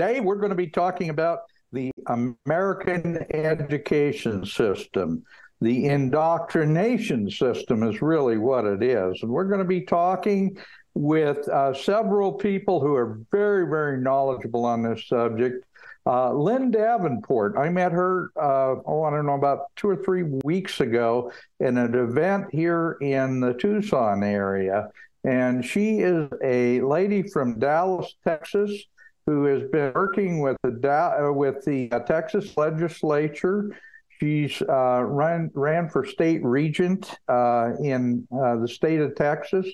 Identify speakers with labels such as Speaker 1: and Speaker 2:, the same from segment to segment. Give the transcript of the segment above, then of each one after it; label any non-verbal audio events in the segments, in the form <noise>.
Speaker 1: Today,
Speaker 2: we're going to be talking about the American education system. The indoctrination system is really what it is. And we're going to be talking with uh, several people who are very, very knowledgeable on this subject. Uh, Lynn Davenport, I met her, uh, oh, I don't know, about two or three weeks ago in an event here in the Tucson area. And she is a lady from Dallas, Texas, who has been working with the uh, with the uh, Texas legislature. She's uh, ran ran for state regent uh, in uh, the state of Texas.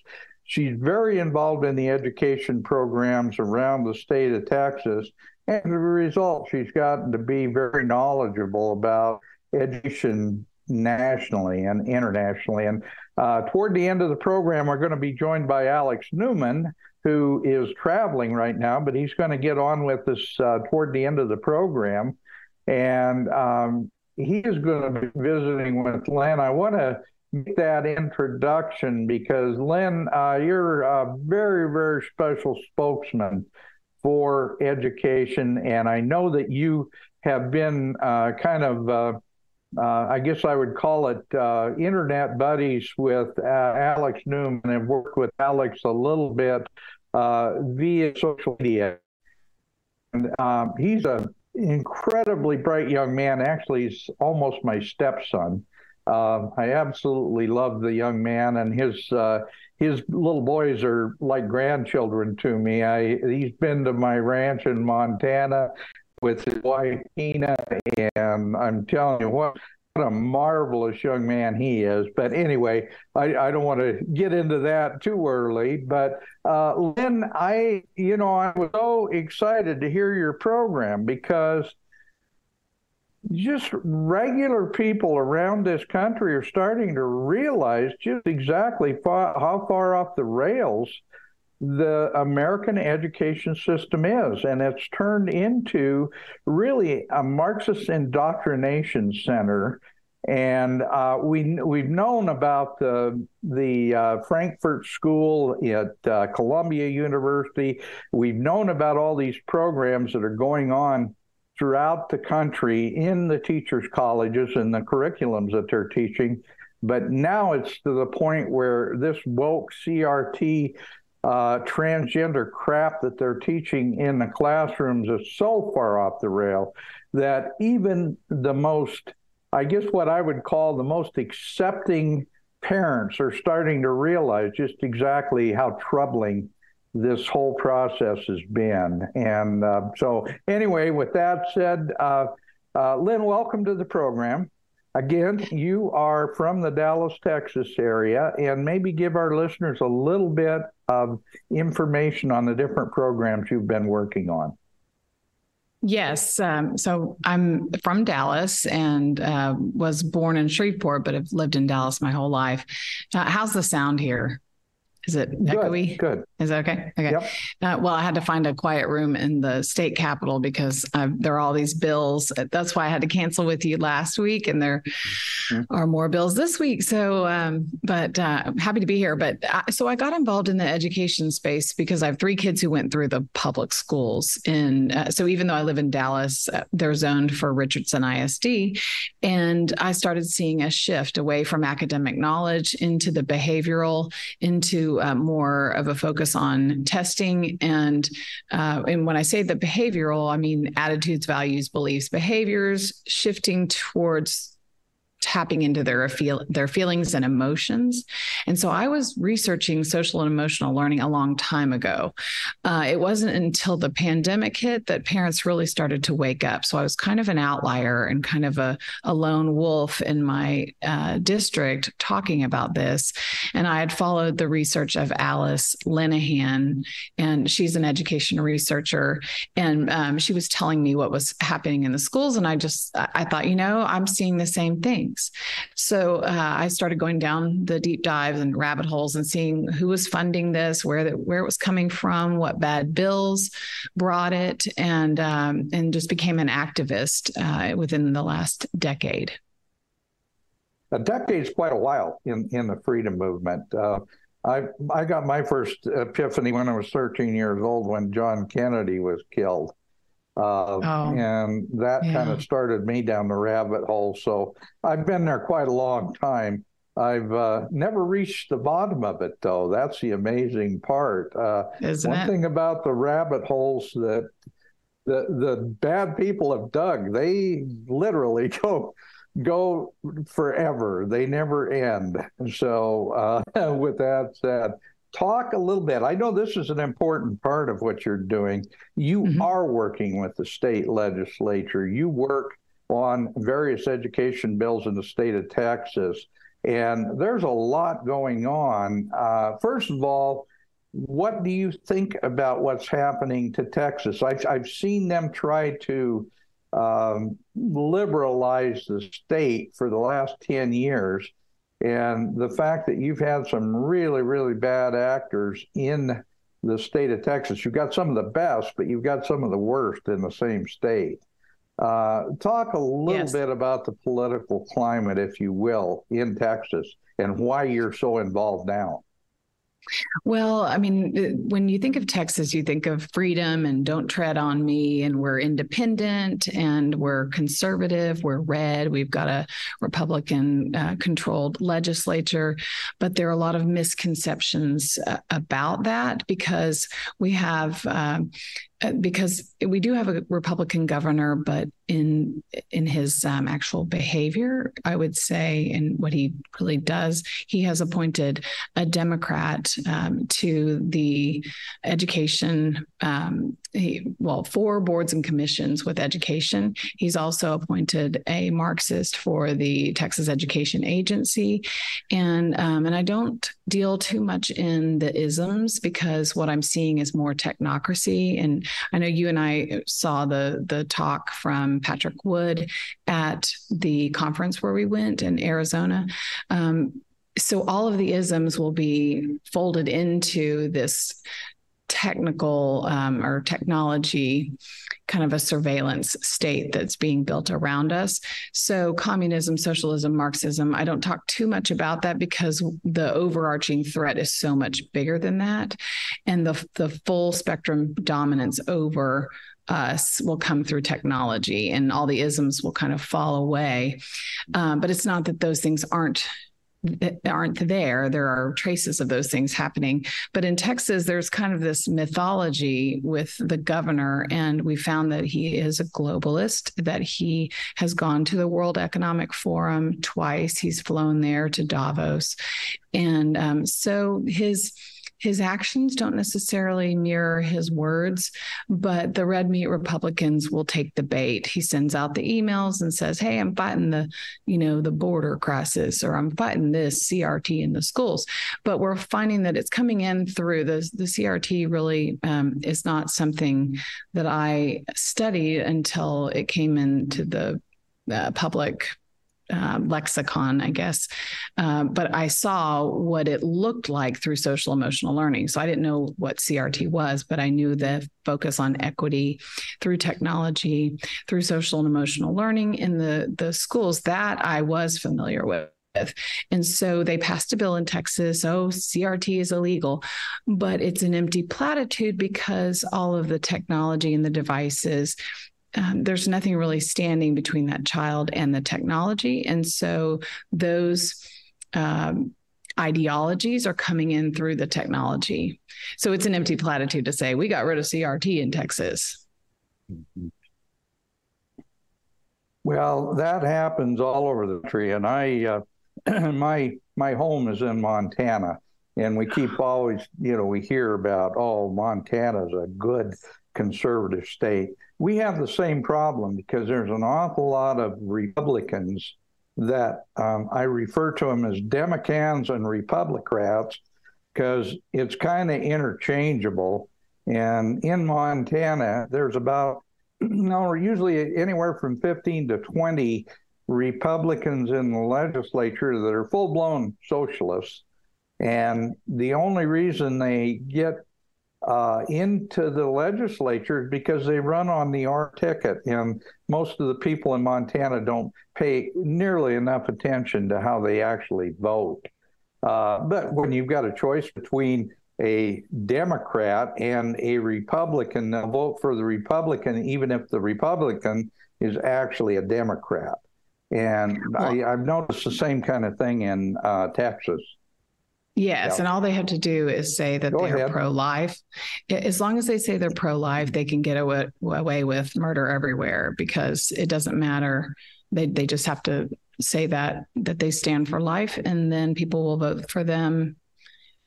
Speaker 2: She's very involved in the education programs around the state of Texas, and as a result, she's gotten to be very knowledgeable about education nationally and internationally. And uh, toward the end of the program, we're going to be joined by Alex Newman, who is traveling right now, but he's going to get on with us uh, toward the end of the program. And um, he is going to be visiting with Lynn. I want to make that introduction because, Lynn, uh, you're a very, very special spokesman for education. And I know that you have been uh, kind of uh, uh, I guess I would call it uh, internet buddies with uh, Alex Newman and worked with Alex a little bit via social media. And um, he's an incredibly bright young man. Actually, he's almost my stepson. Uh, I absolutely love the young man, and his uh, his little boys are like grandchildren to me. I he's been to my ranch in Montana with his wife Tina, and I'm telling you what, what a marvelous young man he is. But anyway, I, I don't want to get into that too early. But uh, Lynn, I you know I was so excited to hear your program because just regular people around this country are starting to realize just exactly how far off the rails the American education system is. And it's turned into really a Marxist indoctrination center. And uh, we we've known about the the uh, Frankfurt School at uh, Columbia University. We've known about all these programs that are going on throughout the country in the teachers' colleges and the curriculums that they're teaching. But now it's to the point where this woke CRT uh, transgender crap that they're teaching in the classrooms is so far off the rail that even the most, I guess, what I would call the most accepting parents are starting to realize just exactly how troubling this whole process has been. And uh, so, anyway, with that said, uh, uh, Lynn, welcome to the program. Again, you are from the Dallas, Texas area, and maybe give our listeners a little bit of information on the different programs you've been working on.
Speaker 3: Yes. Um, so I'm from Dallas and uh, was born in Shreveport, but have lived in Dallas my whole life. Uh, how's the sound here? Is it echoey?
Speaker 2: Good. Good.
Speaker 3: Is that okay? Okay.
Speaker 2: Yep.
Speaker 3: Uh, well, I had to find a quiet room in the state capitol because uh, there are all these bills. That's why I had to cancel with you last week, and there
Speaker 2: Mhm.
Speaker 3: are more bills this week. So, um, but uh, I'm happy to be here. But I, so I got involved in the education space because I have three kids who went through the public schools. And uh, so even though I live in Dallas, uh, they're zoned for Richardson ISD. And I started seeing a shift away from academic knowledge into the behavioral, into uh, more of a focus on testing. And uh, and when I say the behavioral, I mean attitudes, values, beliefs, behaviors shifting towards tapping into their feel their feelings and emotions. And so I was researching social and emotional learning a long time ago. Uh, it wasn't until the pandemic hit that parents really started to wake up. So I was kind of an outlier and kind of a, a lone wolf in my uh, district talking about this. And I had followed the research of Alice Linahan, and she's an education researcher. And um, she was telling me what was happening in the schools. And I just, I thought, you know, I'm seeing the same things. So uh, I started going down the deep dives and rabbit holes and seeing who was funding this, where the, where it was coming from, what bad bills brought it, and um, and just became an activist uh, within the last decade.
Speaker 2: A decade's quite a while in, in the freedom movement. Uh, I I got my first epiphany when I was 13 years old when John Kennedy was killed. Uh,
Speaker 3: Oh,
Speaker 2: and that
Speaker 3: yeah.
Speaker 2: kind of started me down the rabbit hole. So I've been there quite a long time. I've uh, never reached the bottom of it, though. That's the amazing part. Uh,
Speaker 3: Isn't
Speaker 2: one
Speaker 3: it?
Speaker 2: thing about the rabbit holes that the the bad people have dug, they literally <laughs> go go forever. They never end. So, uh, <laughs> with that said, talk a little bit. I know this is an important part of what you're doing. You
Speaker 3: Mhm.
Speaker 2: are working with the state legislature. You work on various education bills in the state of Texas. And there's a lot going on. Uh, first of all, what do you think about what's happening to Texas? I've, I've seen them try to um, liberalize the state for the last 10 years. And the fact that you've had some really, really bad actors in the state of Texas, you've got some of the best, but you've got some of the worst in the same state. Uh, talk a little
Speaker 3: Yes.
Speaker 2: bit about the political climate, if you will, in Texas and why you're so involved now.
Speaker 3: Well, I mean, when you think of Texas, you think of freedom and don't tread on me, and we're independent and we're conservative, we're red, we've got a Republican uh, controlled legislature. But there are a lot of misconceptions uh, about that because we have. Um, because we do have a Republican governor, but in in his um, actual behavior, I would say, and what he really does, he has appointed a Democrat um, to the education, um, he, well, four boards and commissions with education. He's also appointed a Marxist for the Texas Education Agency, and um, and I don't deal too much in the isms because what I'm seeing is more technocracy. And I know you and I saw the the talk from Patrick Wood at the conference where we went in Arizona. Um, so all of the isms will be folded into this technical um, or technology kind of a surveillance state that's being built around us. So, communism, socialism, Marxism, I don't talk too much about that because the overarching threat is so much bigger than that. And the, the full spectrum dominance over us will come through technology and all the isms will kind of fall away. Um, but it's not that those things aren't aren't there. There are traces of those things happening. But in Texas, there's kind of this mythology with the governor, and we found that he is a globalist, that he has gone to the World Economic Forum twice. He's flown there to Davos. And um, so his his actions don't necessarily mirror his words, but the red meat Republicans will take the bait. He sends out the emails and says, "Hey, I'm fighting the, you know, the border crisis, or I'm fighting this CRT in the schools." But we're finding that it's coming in through the the CRT. Really um, is not something that I studied until it came into the uh, public uh, lexicon, I guess. Uh, but I saw what it looked like through social emotional learning. So I didn't know what CRT was, but I knew the focus on equity through technology, through social and emotional learning in the, the schools that I was familiar with. And so they passed a bill in Texas. Oh, CRT is illegal, but it's an empty platitude because all of the technology and the devices um, there's nothing really standing between that child and the technology. And so those um, ideologies are coming in through the technology. So it's an empty platitude to say we got rid of CRT in Texas.
Speaker 2: Well, that happens all over the country, and I, uh, <clears throat> my my home is in Montana, and we keep always, you know, we hear about oh, Montana's a good conservative state we have the same problem because there's an awful lot of Republicans that um, I refer to them as Democrats and Republicrats because it's kind of interchangeable. And in Montana, there's about, <clears throat> no, usually anywhere from 15 to 20 Republicans in the legislature that are full blown socialists. And the only reason they get uh, into the legislature because they run on the R ticket, and most of the people in Montana don't pay nearly enough attention to how they actually vote. Uh, but when you've got a choice between a Democrat and a Republican, they'll vote for the Republican, even if the Republican is actually a Democrat. And well, I, have noticed the same kind of thing in uh, Texas.
Speaker 3: Yes, yeah. and all they have to do is say that Go they're pro-life. As long as they say they're pro-life, they can get away, away with murder everywhere because it doesn't matter. They they just have to say that that they stand for life, and then people will vote for them,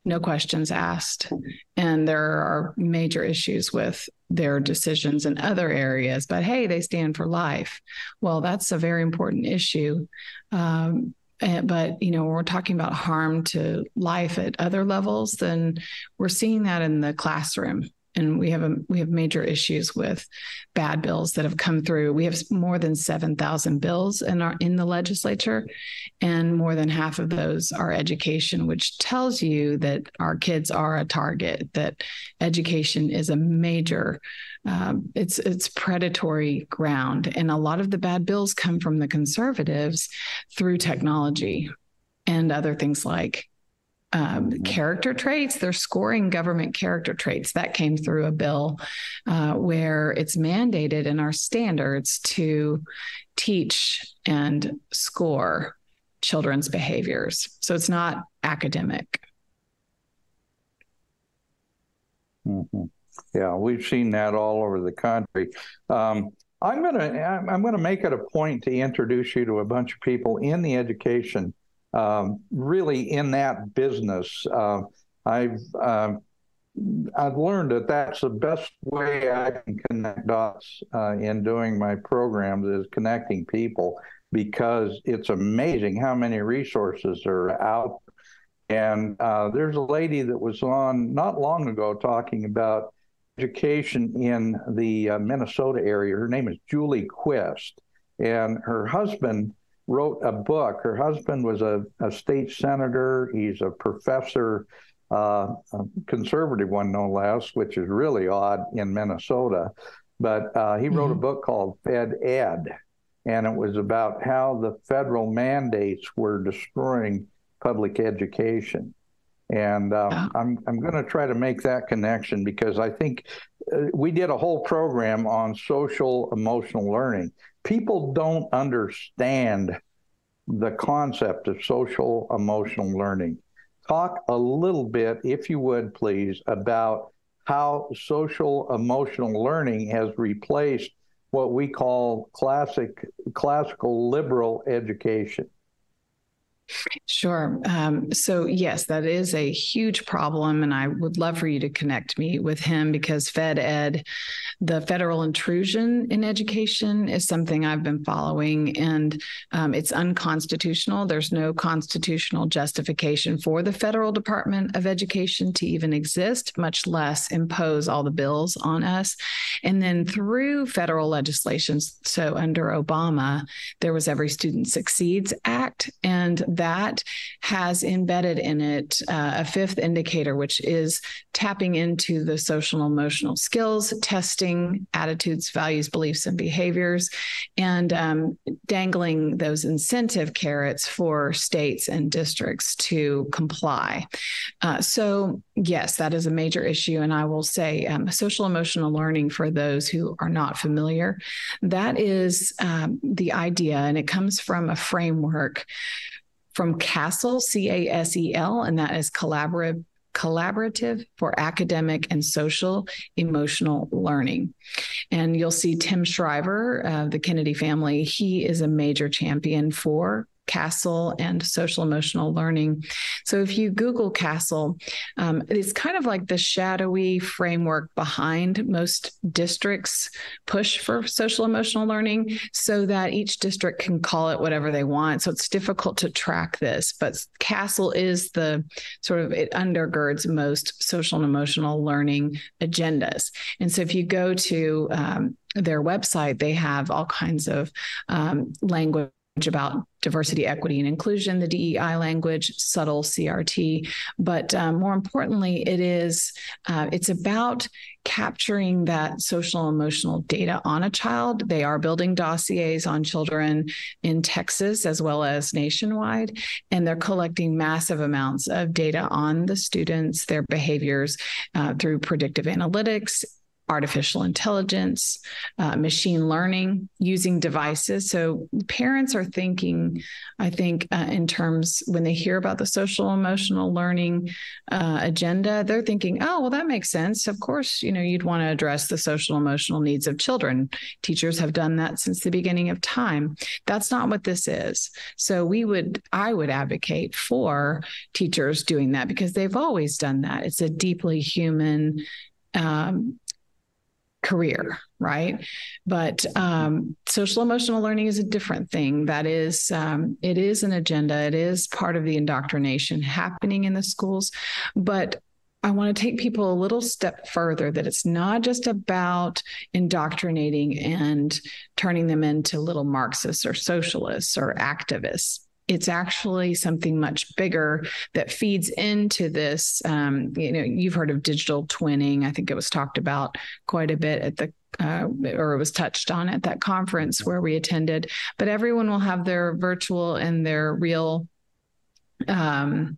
Speaker 3: no questions asked. And there are major issues with their decisions in other areas, but hey, they stand for life. Well, that's a very important issue. Um, Eh, but you know when we're talking about harm to life at other levels then we're seeing that in the classroom and we have a, we have major issues with bad bills that have come through. We have more than seven thousand bills in our in the legislature, and more than half of those are education, which tells you that our kids are a target. That education is a major um, it's it's predatory ground, and a lot of the bad bills come from the conservatives through technology and other things like um, character traits. They're scoring government character traits. That came through a bill uh, where it's mandated in our standards to teach and score children's behaviors. So it's not academic.
Speaker 2: Mm-hmm. Yeah, we've seen that all over the country. Um, I'm gonna I'm gonna make it a point to introduce you to a bunch of people in the education, um, really in that business. Uh, I've uh, I've learned that that's the best way I can connect dots uh, in doing my programs is connecting people because it's amazing how many resources are out. And uh, there's a lady that was on not long ago talking about education in the uh, Minnesota area. Her name is Julie Quist, and her husband wrote a book. Her husband was a, a state senator. He's a professor, uh, a conservative one no less, which is really odd in Minnesota. But uh, he wrote mm-hmm. a book called Fed Ed, and it was about how the federal mandates were destroying public education. And um, yeah. I'm I'm going to try to make that connection because I think uh, we did a whole program on social emotional learning. People don't understand the concept of social emotional learning. Talk a little bit, if you would please, about how social emotional learning has replaced what we call classic classical liberal education.
Speaker 3: Sure. Um, so, yes, that is a huge problem. And I would love for you to connect me with him because Fed Ed, the federal intrusion in education, is something I've been following, and um, it's unconstitutional. There's no constitutional justification for the federal Department of Education to even exist, much less impose all the bills on us. And then through federal legislation, so under Obama, there was Every Student Succeeds Act. And that has embedded in it uh, a fifth indicator, which is tapping into the social emotional skills, testing attitudes, values, beliefs, and behaviors, and um, dangling those incentive carrots for states and districts to comply. Uh, so, yes, that is a major issue. And I will say um, social emotional learning for those who are not familiar, that is um, the idea, and it comes from a framework from CASEL, C A S E L, and that is collaborative collaborative for academic and social emotional learning. And you'll see Tim Shriver, uh, the Kennedy family, he is a major champion for CASEL and social emotional learning. So if you Google CASEL, um, it's kind of like the shadowy framework behind most districts' push for social emotional learning so that each district can call it whatever they want. So it's difficult to track this, but CASEL is the sort of, it undergirds most social and emotional learning agendas. And so if you go to um, their website, they have all kinds of um, language about diversity, equity, and inclusion, the DEI language, subtle CRT. But um, more importantly, it is uh, it's about capturing that social emotional data on a child. They are building dossiers on children in Texas as well as nationwide, and they're collecting massive amounts of data on the students, their behaviors uh, through predictive analytics artificial intelligence, uh, machine learning, using devices. So parents are thinking, I think, uh, in terms when they hear about the social emotional learning uh, agenda, they're thinking, oh, well, that makes sense. Of course, you know, you'd want to address the social emotional needs of children. Teachers have done that since the beginning of time. That's not what this is. So we would, I would advocate for teachers doing that because they've always done that. It's a deeply human um, career right? But um, social emotional learning is a different thing. That is um, it is an agenda. It is part of the indoctrination happening in the schools. But I want to take people a little step further that it's not just about indoctrinating and turning them into little Marxists or socialists or activists it's actually something much bigger that feeds into this. Um, you know, you've heard of digital twinning. I think it was talked about quite a bit at the uh, or it was touched on at that conference where we attended. But everyone will have their virtual and their real. Um,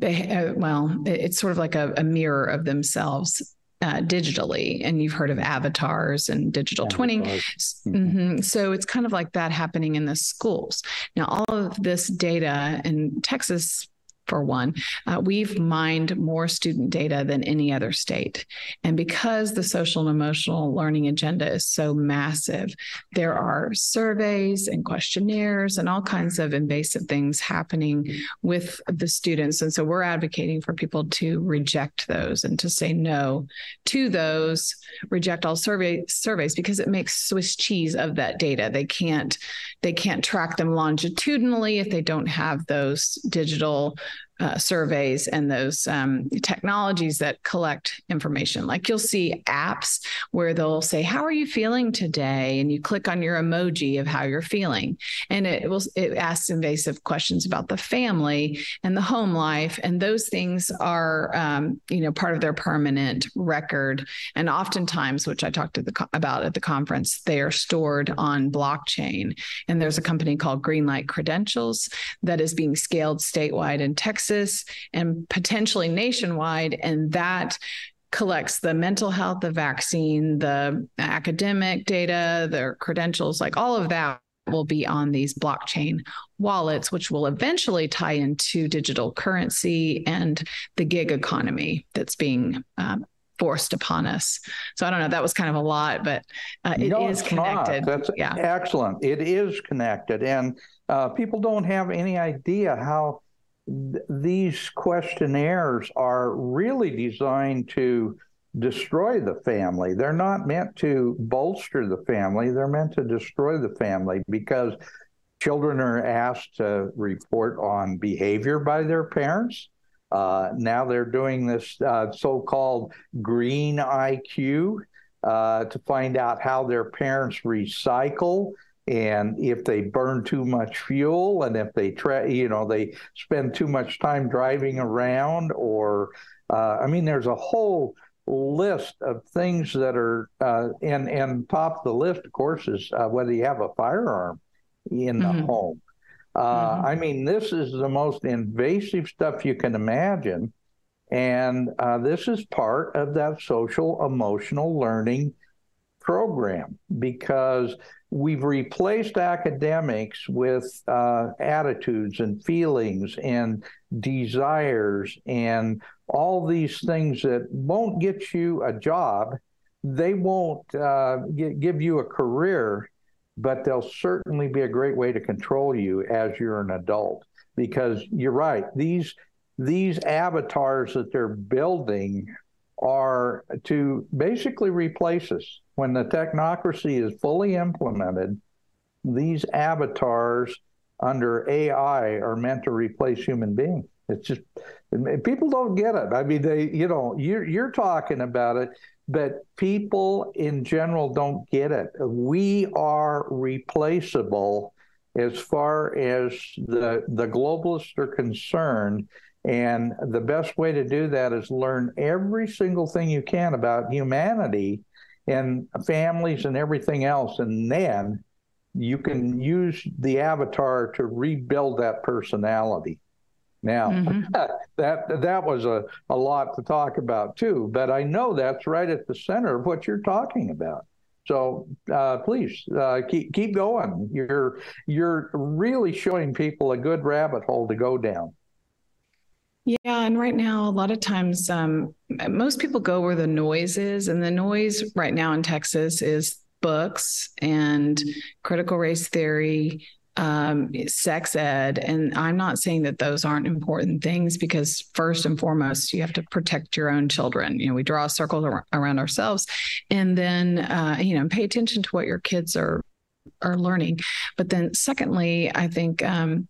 Speaker 3: uh, well, it's sort of like a, a mirror of themselves uh, digitally, and you've heard of avatars and digital avatars. twinning. Mm-hmm. mm-hmm. So it's kind of like that happening in the schools. Now, all of this data in Texas for one. Uh, we've mined more student data than any other state. And because the social and emotional learning agenda is so massive, there are surveys and questionnaires and all kinds of invasive things happening with the students. And so we're advocating for people to reject those and to say no to those, reject all survey surveys because it makes Swiss cheese of that data. They can't they can't track them longitudinally if they don't have those digital uh, surveys and those um, technologies that collect information. Like you'll see apps where they'll say, "How are you feeling today?" and you click on your emoji of how you're feeling, and it will it asks invasive questions about the family and the home life, and those things are um, you know part of their permanent record. And oftentimes, which I talked the, about at the conference, they are stored on blockchain. And there's a company called Greenlight Credentials that is being scaled statewide in Texas Texas and potentially nationwide. And that collects the mental health, the vaccine, the academic data, their credentials, like all of that will be on these blockchain wallets, which will eventually tie into digital currency and the gig economy that's being um, forced upon us. So I don't know. That was kind of a lot, but uh, it
Speaker 2: no,
Speaker 3: is connected.
Speaker 2: That's yeah. excellent. It is connected, and uh, people don't have any idea how th- these questionnaires are really designed to destroy the family. They're not meant to bolster the family. They're meant to destroy the family because children are asked to report on behavior by their parents uh, now they're doing this uh, so called green IQ uh, to find out how their parents recycle and if they burn too much fuel and if they tra- you know they spend too much time driving around or uh, i mean there's a whole list of things that are uh, and and top of the list of course is uh, whether you have a firearm in mm-hmm. the home uh, mm-hmm. I mean, this is the most invasive stuff you can imagine. And uh, this is part of that social emotional learning program because we've replaced academics with uh, attitudes and feelings and desires and all these things that won't get you a job. They won't uh, give you a career but they'll certainly be a great way to control you as you're an adult because you're right these these avatars that they're building are to basically replace us when the technocracy is fully implemented these avatars under AI are meant to replace human beings it's just people don't get it i mean they you know you're you're talking about it but people in general don't get it. We are replaceable as far as the the globalists are concerned. And the best way to do that is learn every single thing you can about humanity and families and everything else. And then you can use the avatar to rebuild that personality. Now, mm-hmm. <laughs> that that was a, a lot to talk about too, but I know that's right at the center of what you're talking about. So uh, please uh, keep keep going. You're you're really showing people a good rabbit hole to go down.
Speaker 3: Yeah, and right now, a lot of times, um, most people go where the noise is, and the noise right now in Texas is books and critical race theory um, sex ed. And I'm not saying that those aren't important things because, first and foremost, you have to protect your own children. You know, we draw a circle around ourselves and then, uh, you know, pay attention to what your kids are are learning. But then, secondly, I think um,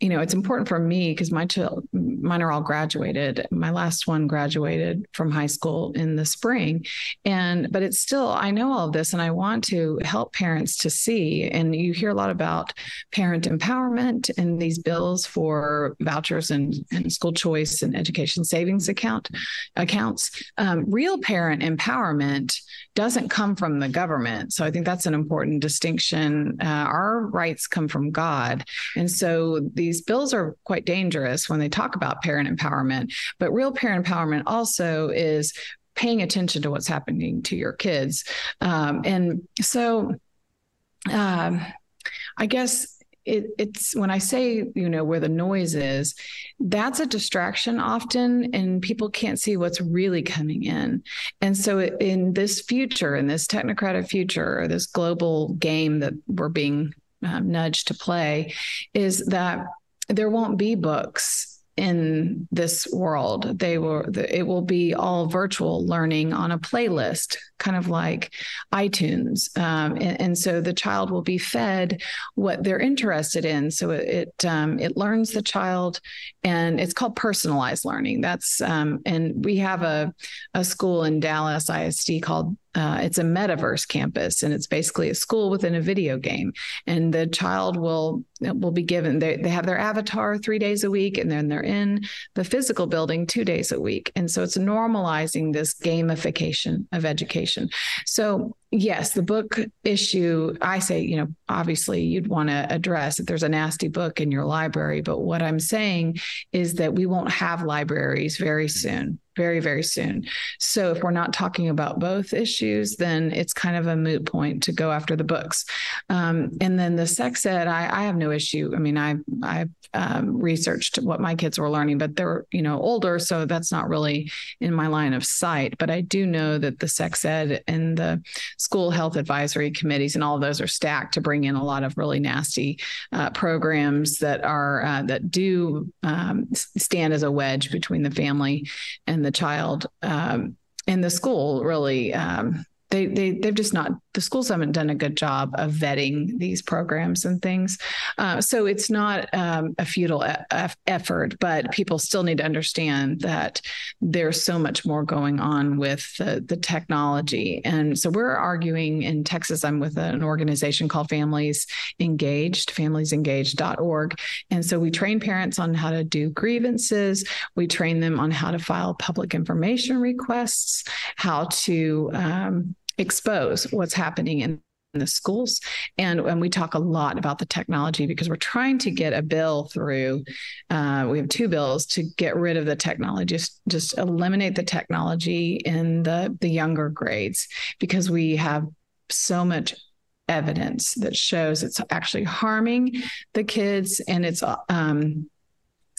Speaker 3: you know, it's important for me because my child, mine are all graduated. My last one graduated from high school in the spring, and but it's still I know all of this, and I want to help parents to see. And you hear a lot about parent empowerment and these bills for vouchers and, and school choice and education savings account accounts. Um, real parent empowerment doesn't come from the government, so I think that's an important distinction. Uh, our rights come from God, and so the these bills are quite dangerous when they talk about parent empowerment, but real parent empowerment also is paying attention to what's happening to your kids. Um, and so um, I guess it, it's when I say, you know, where the noise is, that's a distraction often, and people can't see what's really coming in. And so, in this future, in this technocratic future, or this global game that we're being um, nudged to play, is that there won't be books in this world. They will it will be all virtual learning on a playlist, kind of like iTunes, um, and, and, so the child will be fed what they're interested in. So it it, um, it learns the child, and it's called personalized learning. That's um, and we have a a school in Dallas ISD called uh, it's a metaverse campus and it's basically a school within a video game. And the child will will be given they, they have their avatar three days a week and then they're in the physical building two days a week. And so it's normalizing this gamification of education. So yes the book issue i say you know obviously you'd want to address if there's a nasty book in your library but what i'm saying is that we won't have libraries very soon very, very soon. So if we're not talking about both issues, then it's kind of a moot point to go after the books. Um, and then the sex ed, I, I, have no issue. I mean, I I um, researched what my kids were learning, but they're you know older, so that's not really in my line of sight. But I do know that the sex ed and the school health advisory committees and all of those are stacked to bring in a lot of really nasty uh, programs that are uh, that do um, stand as a wedge between the family and the child. Um, and the school really um, they they they've just not the schools haven't done a good job of vetting these programs and things. Uh, so it's not um, a futile e- effort, but people still need to understand that there's so much more going on with the, the technology. And so we're arguing in Texas. I'm with an organization called Families Engaged, familiesengaged.org. And so we train parents on how to do grievances. We train them on how to file public information requests, how to um, expose what's happening in the schools. And and we talk a lot about the technology because we're trying to get a bill through uh, we have two bills to get rid of the technology just just eliminate the technology in the the younger grades because we have so much evidence that shows it's actually harming the kids and it's um,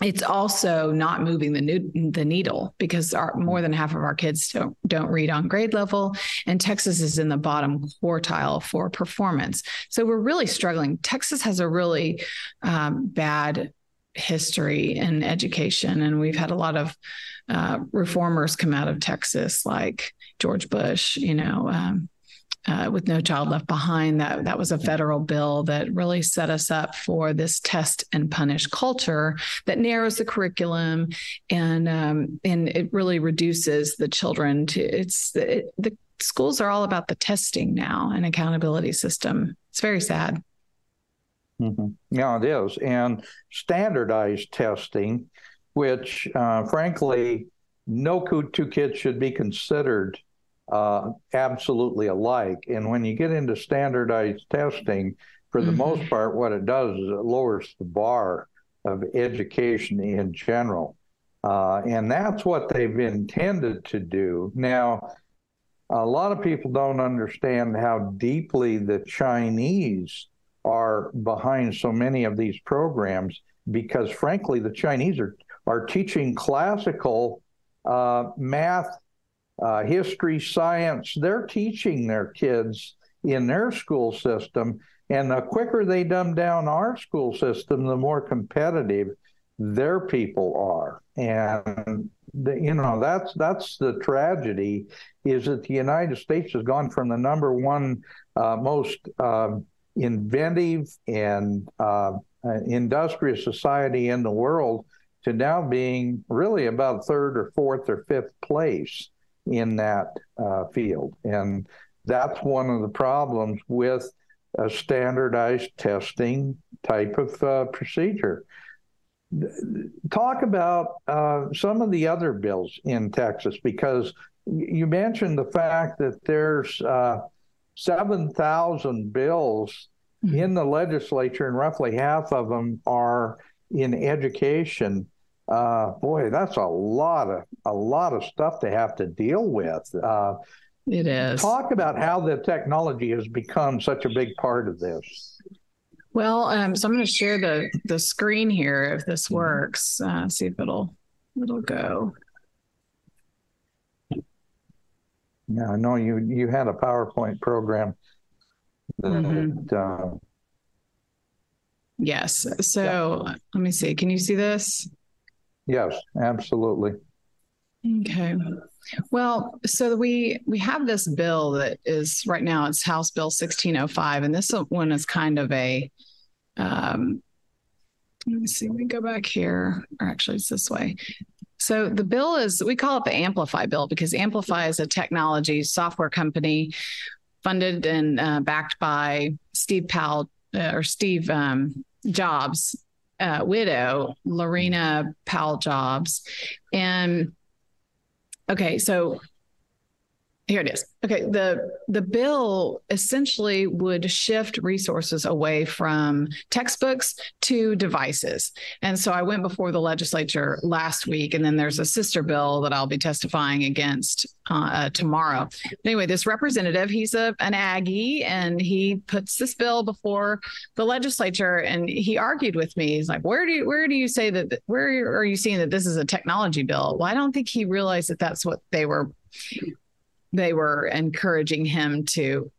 Speaker 3: it's also not moving the new, the needle because our, more than half of our kids don't don't read on grade level, and Texas is in the bottom quartile for performance. So we're really struggling. Texas has a really um, bad history in education, and we've had a lot of uh, reformers come out of Texas, like George Bush. You know, um, uh, with No Child Left Behind. That that was a federal bill that really set us up for this test and punish culture that narrows the curriculum and um, and it really reduces the children to it's it, the schools are all about the testing now and accountability system. It's very sad.
Speaker 2: Mm-hmm. Yeah, it is, and standardized testing, which uh, frankly, no two kids should be considered uh, absolutely alike. And when you get into standardized testing, for the mm-hmm. most part, what it does is it lowers the bar of education in general. Uh, and that's what they've intended to do. Now, a lot of people don't understand how deeply the Chinese are behind so many of these programs because, frankly, the Chinese are, are teaching classical uh, math uh, history, science, they're teaching their kids in their school system. And the quicker they dumb down our school system, the more competitive their people are. And the, you know that's that's the tragedy is that the United States has gone from the number one uh, most uh, inventive and uh, industrious society in the world to now being really about third or fourth or fifth place in that uh, field. And that's one of the problems with a standardized testing type of uh, procedure. Talk about uh, some of the other bills in Texas because you mentioned the fact that there's uh, 7,000 bills mm-hmm. in the legislature, and roughly half of them are in education uh, boy, that's a lot of a lot of stuff to have to deal with. Uh,
Speaker 3: it is.
Speaker 2: Talk about how the technology has become such a big part of this.
Speaker 3: Well, um, so I'm going to share the the screen here if this mm-hmm. works. Uh, see if it'll it'll go.
Speaker 2: Yeah, I know you you had a PowerPoint program. That, mm-hmm. uh,
Speaker 3: yes. So yeah. let me see. Can you see this?
Speaker 2: Yes, absolutely.
Speaker 3: Okay. Well, so we we have this bill that is right now it's House Bill 1605, and this one is kind of a um, let me see, we go back here, or actually it's this way. So the bill is we call it the Amplify bill because Amplify is a technology software company funded and uh, backed by Steve Powell uh, or Steve um, Jobs uh, widow, Laurene Powell Jobs. And okay, so here it is. Okay, the the bill essentially would shift resources away from textbooks to devices. And so I went before the legislature last week, and then there's a sister bill that I'll be testifying against uh, tomorrow. Anyway, this representative, he's a an Aggie, and he puts this bill before the legislature, and he argued with me. He's like, "Where do you where do you say that? Where are you seeing that this is a technology bill?" Well, I don't think he realized that that's what they were they were encouraging him to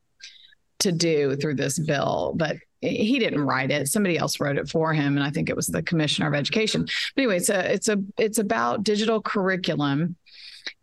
Speaker 3: to do through this bill but he didn't write it. Somebody else wrote it for him and i think it was the commissioner of education. But anyway it's a it's a it's about digital curriculum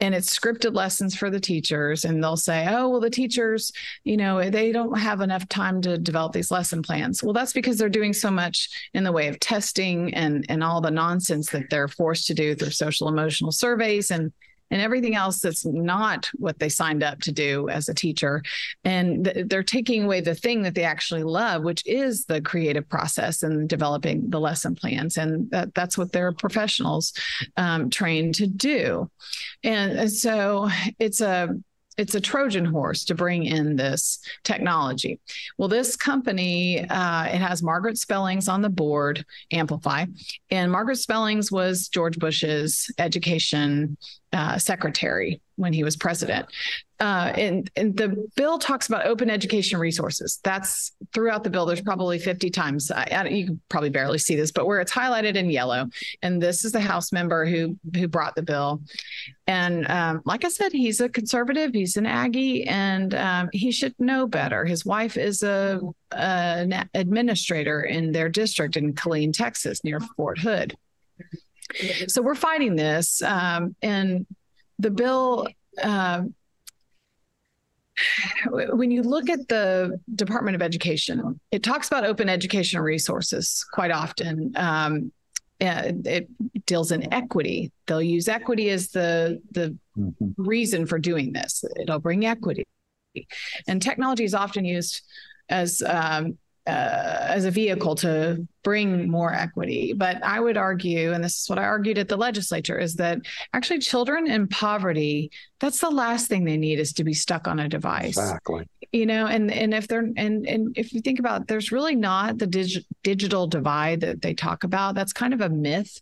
Speaker 3: and it's scripted lessons for the teachers and they'll say oh well the teachers you know they don't have enough time to develop these lesson plans. Well that's because they're doing so much in the way of testing and and all the nonsense that they're forced to do through social emotional surveys and and everything else that's not what they signed up to do as a teacher. And th- they're taking away the thing that they actually love, which is the creative process and developing the lesson plans. And that, that's what they're professionals um, trained to do. And, and so it's a it's a Trojan horse to bring in this technology. Well, this company uh, it has Margaret Spellings on the board, Amplify, and Margaret Spellings was George Bush's education uh, secretary when he was president. Uh, and, and the bill talks about open education resources. That's throughout the bill. There's probably 50 times. I, I, you can probably barely see this, but where it's highlighted in yellow. And this is the House member who who brought the bill. And um, like I said, he's a conservative. He's an Aggie, and um, he should know better. His wife is a an administrator in their district in Killeen, Texas, near Fort Hood. So we're fighting this, um, and the bill. Uh, when you look at the Department of Education, it talks about open educational resources quite often. Um, it deals in equity. They'll use equity as the the mm-hmm. reason for doing this. It'll bring equity, and technology is often used as um, uh, as a vehicle to bring more equity. But I would argue, and this is what I argued at the legislature, is that actually children in poverty, that's the last thing they need is to be stuck on a device.
Speaker 2: Exactly.
Speaker 3: You know, and and if they're and and if you think about it, there's really not the dig- digital divide that they talk about. That's kind of a myth,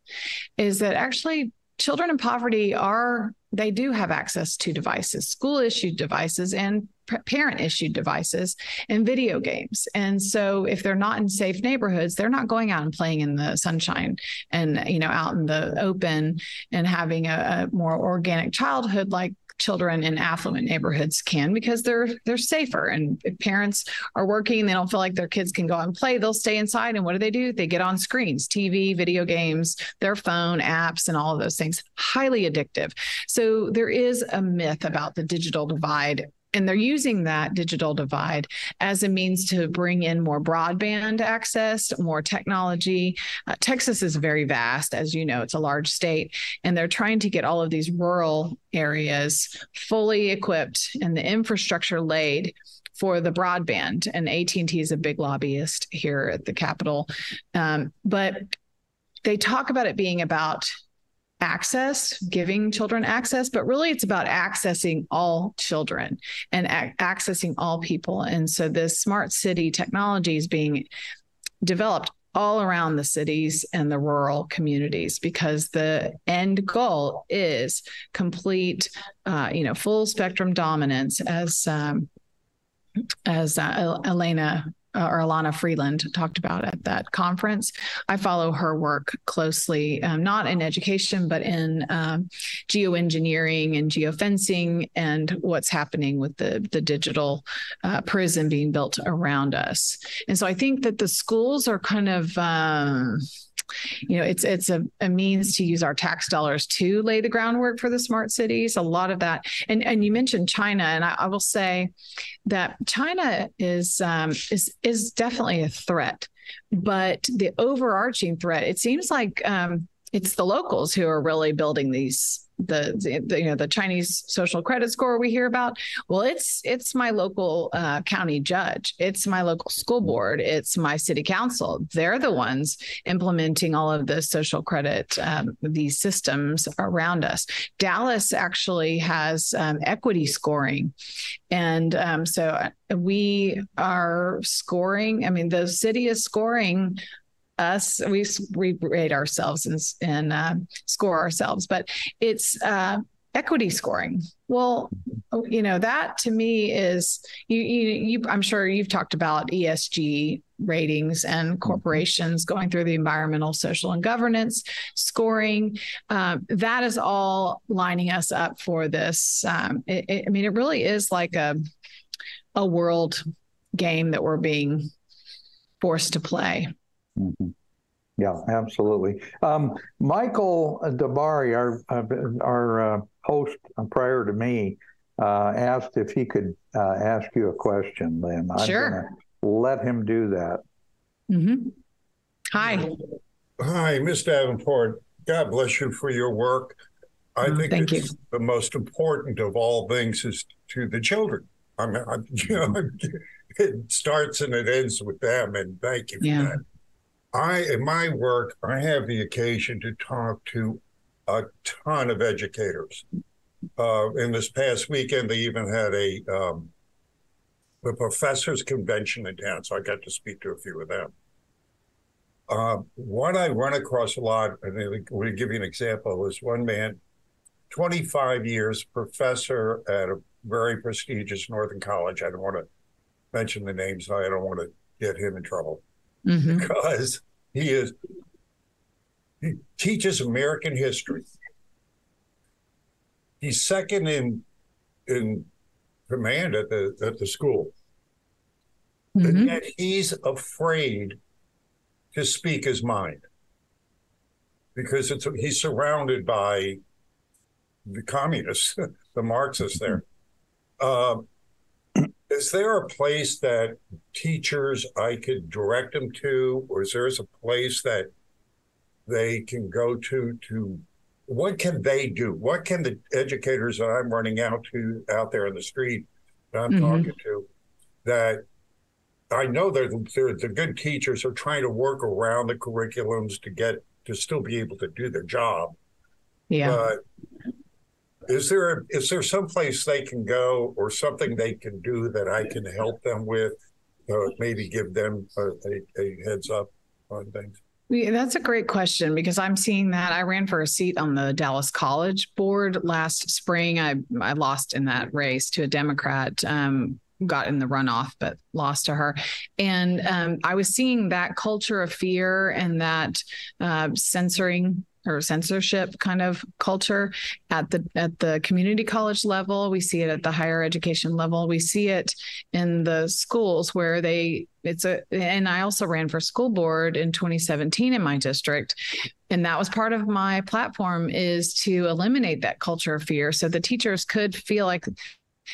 Speaker 3: is that actually children in poverty are they do have access to devices, school issued devices and parent issued devices and video games. And so if they're not in safe neighborhoods, they're not going out and playing in the sunshine and, you know, out in the open and having a, a more organic childhood like children in affluent neighborhoods can because they're they're safer. And if parents are working they don't feel like their kids can go out and play they'll stay inside. And what do they do? They get on screens tv video games their phone apps and all of those things. Highly addictive. So there is a myth about the digital divide and they're using that digital divide as a means to bring in more broadband access, more technology. Uh, Texas is very vast, as you know, it's a large state, and they're trying to get all of these rural areas fully equipped and the infrastructure laid for the broadband. And AT&T is a big lobbyist here at the Capitol, um, but they talk about it being about access, giving children access, but really it's about accessing all children and a- accessing all people. And so this smart city technology is being developed all around the cities and the rural communities because the end goal is complete, uh, you know, full spectrum dominance as um, as uh, Elena uh, or Alana Freeland talked about at that conference. I follow her work closely, um, not in education, but in um, geoengineering and geofencing and what's happening with the, the digital uh, prison being built around us. And so I think that the schools are kind of. Um, you know it's it's a, a, means to use our tax dollars to lay the groundwork for the smart cities a lot of that. And and you mentioned china and i, I will say that china is um, is is definitely a threat but the overarching threat it seems like um, it's the locals who are really building these the, the, you know the Chinese social credit score we hear about. Well, it's it's my local uh, county judge, it's my local school board, it's my city council. They're the ones implementing all of the social credit um, these systems around us. Dallas actually has um, equity scoring, and um, so uh, we are scoring. I mean, the city is scoring us we we rate ourselves and, and uh, score ourselves but it's uh, equity scoring well you know that to me is you, you, you i'm sure you've talked about esg ratings and mm-hmm. corporations going through the environmental social and governance scoring um, that is all lining us up for this um, it, it, i mean it really is like a a world game that we're being forced to play
Speaker 2: Mm-hmm. Yeah, absolutely. Um, Michael Dabari, our our uh, host prior to me, uh, asked if he could uh, ask you a question. Then I'm
Speaker 3: sure.
Speaker 2: let him do that.
Speaker 3: Mm-hmm. Hi.
Speaker 4: Hi, Ms. Davenport. God bless you for your work. I
Speaker 3: oh,
Speaker 4: think
Speaker 3: thank
Speaker 4: it's
Speaker 3: you.
Speaker 4: the most important of all things is to the children. I mean, I, <laughs> you know, it starts and it ends with them, and thank you for
Speaker 3: Yeah.
Speaker 4: that. I, in my work, I have the occasion to talk to a ton of educators. Uh, in this past weekend, they even had a um, the professors' convention in town, so I got to speak to a few of them. Uh, what I run across a lot, and I'm going to give you an example, is one man, 25 years, professor at a very prestigious Northern college. I don't want to mention the names, I don't want to get him in trouble
Speaker 3: Mhm. <laughs>
Speaker 4: because he is he teaches American history. He's second in in command at the at the school,
Speaker 3: Mhm.
Speaker 4: and yet he's afraid to speak his mind because it's he's surrounded by the communists, <laughs> the Marxists there. Uh, is there a place that teachers I could direct them to, or is there a place that they can go to to what can they do? What can the educators that I'm running out to out there in the street that I'm
Speaker 3: Mhm.
Speaker 4: talking to that I know they're, they're the good teachers are trying to work around the curriculums to get to still be able to do their job.
Speaker 3: Yeah.
Speaker 4: But is there is there some place they can go or something they can do that I can help them with? Uh, maybe give them a, a, a heads up on things.
Speaker 3: Yeah, that's a great question because I'm seeing that. I ran for a seat on the Dallas College board last spring. I I lost in that race to a Democrat. Um, got in the runoff, but lost to her. And um, I was seeing that culture of fear and that uh, censoring or censorship kind of culture at the at the community college level. We see it at the higher education level. We see it in the schools where they it's a and I also ran for school board in 2017 in my district and that was part of my platform is to eliminate that culture of fear so the teachers could feel like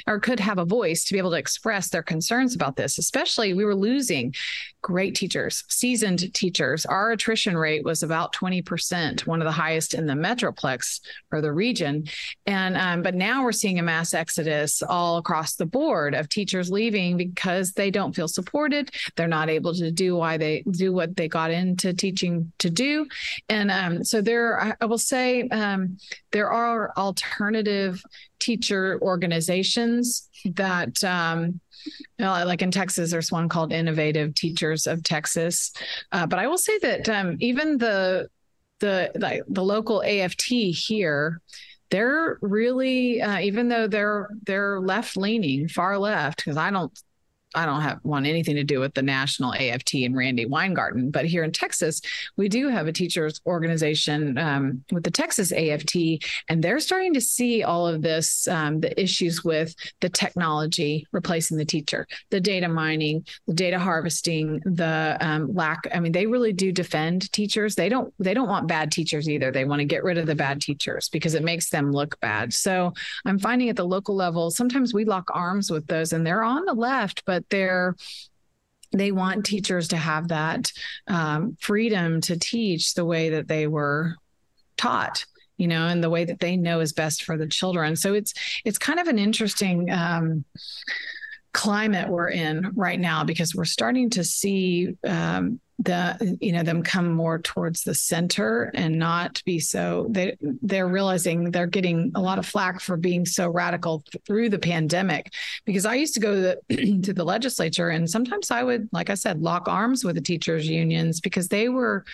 Speaker 3: or could have a voice to be able to express their concerns about this especially we were losing great teachers seasoned teachers. Our attrition rate was about 20% one of the highest in the metroplex or the region. And um, but now we're seeing a mass exodus all across the board of teachers leaving because they don't feel supported. They're not able to do why they do what they got into teaching to do. And um, so there I, will say um, there are alternative teacher organizations that um, like in Texas, there's one called Innovative Teachers of Texas. Uh, but I will say that um, even the the like the local AFT here, they're really uh, even though they're they're left leaning, far left, because I don't I don't have want anything to do with the national AFT and Randi Weingarten, but here in Texas, we do have a teachers organization um, with the Texas AFT, and they're starting to see all of this, um, the issues with the technology replacing the teacher, the data mining, the data harvesting, the um, lack. I mean, they really do defend teachers. They don't. They don't want bad teachers either. They want to get rid of the bad teachers because it makes them look bad. So I'm finding at the local level, sometimes we lock arms with those, and they're on the left, but they're they want teachers to have that um, freedom to teach the way that they were taught you know, in the way that they know is best for the children. So it's it's kind of an interesting um, climate we're in right now because we're starting to see um, the you know them come more towards the center and not be so they they're realizing they're getting a lot of flack for being so radical through the pandemic. Because I used to go to the, <clears throat> to the legislature and sometimes I would like I said lock arms with the teachers unions because they were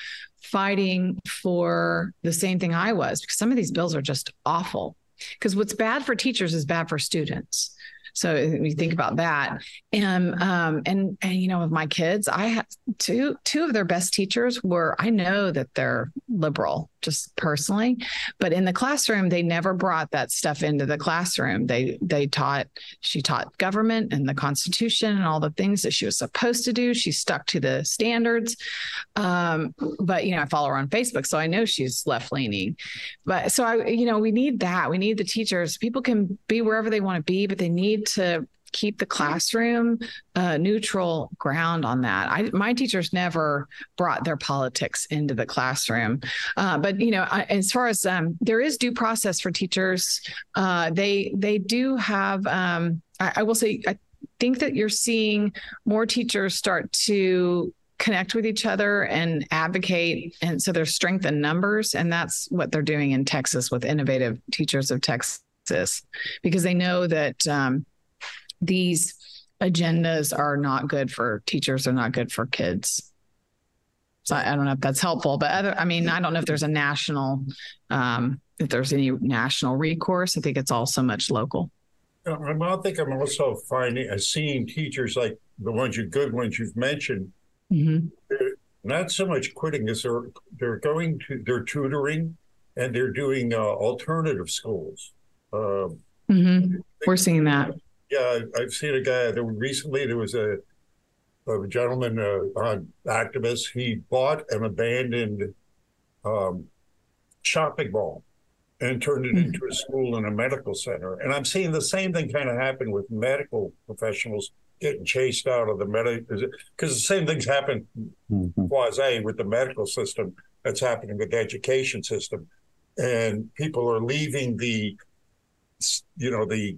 Speaker 3: fighting for the same thing I was because some of these bills are just awful. Because what's bad for teachers is bad for students so you think about that, and um, and and you know, with my kids, I had two two of their best teachers were. I know that they're liberal, just personally, but in the classroom, they never brought that stuff into the classroom. They they taught. She taught government and the Constitution and all the things that she was supposed to do. She stuck to the standards. Um, but you know, I follow her on Facebook, so I know she's left leaning. But so I, you know, we need that. We need the teachers. People can be wherever they want to be, but they need to keep the classroom uh, neutral ground on that. I, my teachers never brought their politics into the classroom, uh, but you know, I, as far as um, there is due process for teachers, uh, they they do have. Um, I, I will say, I think that you're seeing more teachers start to connect with each other and advocate and so there's strength in numbers and that's what they're doing in texas with innovative teachers of texas because they know that um, these agendas are not good for teachers, they're not good for kids. So I, I don't know if that's helpful, but other, I mean, I don't know if there's a national, um, if there's any national recourse. I think it's all so much local.
Speaker 4: I think I'm also finding, uh, seeing teachers like the ones you good ones you've mentioned, mm-hmm. not so much quitting as they're they're going to they're tutoring and they're doing uh, alternative schools.
Speaker 3: Uh, mm-hmm. We're seeing that.
Speaker 4: Yeah, I've seen a guy. There recently there was a a gentleman, uh, on activist. He bought an abandoned um, shopping mall and turned it into a school and a medical center. And I'm seeing the same thing kind of happen with medical professionals getting chased out of the medical because the same things happen mm-hmm. quasi with the medical system that's happening with the education system and people are leaving the you know the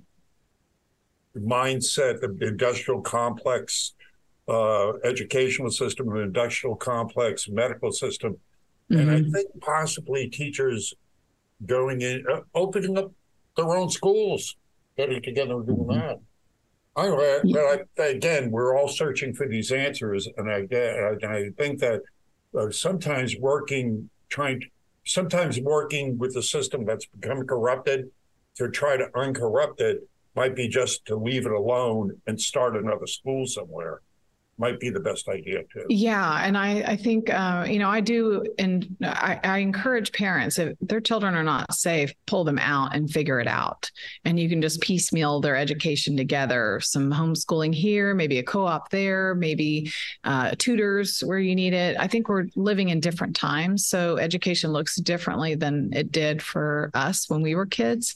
Speaker 4: mindset, the industrial complex uh, educational system, the industrial complex medical system, mm-hmm. and I mm-hmm. think possibly teachers going in, uh, opening up their own schools, getting together and doing mm-hmm. that. I, but I, again, we're all searching for these answers, and I, I think that uh, sometimes working, trying, sometimes working with the system that's become corrupted to try to uncorrupt it might be just to leave it alone and start another school somewhere might be the best idea too.
Speaker 3: Yeah, and I I think uh, you know I do, and I, I, encourage parents if their children are not safe, pull them out and figure it out, and you can just piecemeal their education together. Some homeschooling here, maybe a co-op there, maybe uh, tutors where you need it. I think we're living in different times, so education looks differently than it did for us when we were kids,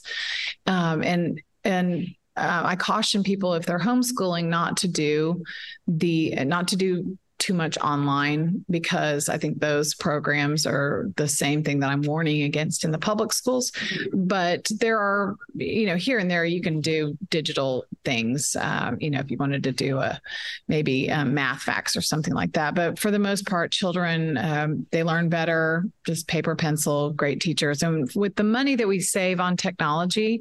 Speaker 3: um, and and uh, I caution people if they're homeschooling not to do the not to do too much online because I think those programs are the same thing that I'm warning against in the public schools. But there are, you know, here and there you can do digital things. Um, you know, if you wanted to do a maybe a facts or something like that. But for the most part, children um, they learn better just paper pencil. Great teachers, and with the money that we save on technology,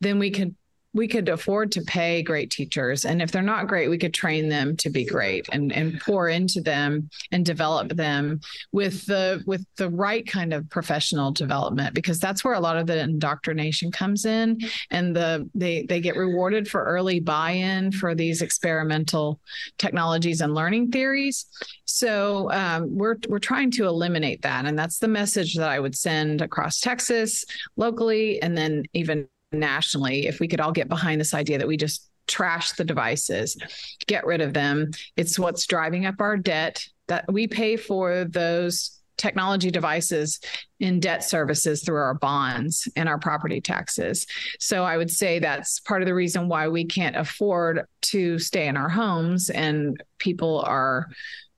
Speaker 3: then we could we could afford to pay great teachers. And if they're not great we could train them to be great and and pour into them and develop them with the with the right kind of professional development because that's where a lot of the indoctrination comes in. And the they they get rewarded for early buy-in for these experimental technologies and learning theories. So um, we're we're trying to eliminate that. And that's the message that i would send across texas locally and then even nationally, if we could all get behind this idea that we just trash the devices, get rid of them, it's what's driving up our debt that we pay for those technology devices in debt services through our bonds and our property taxes. So I would say that's part of the reason why we can't afford to stay in our homes and people are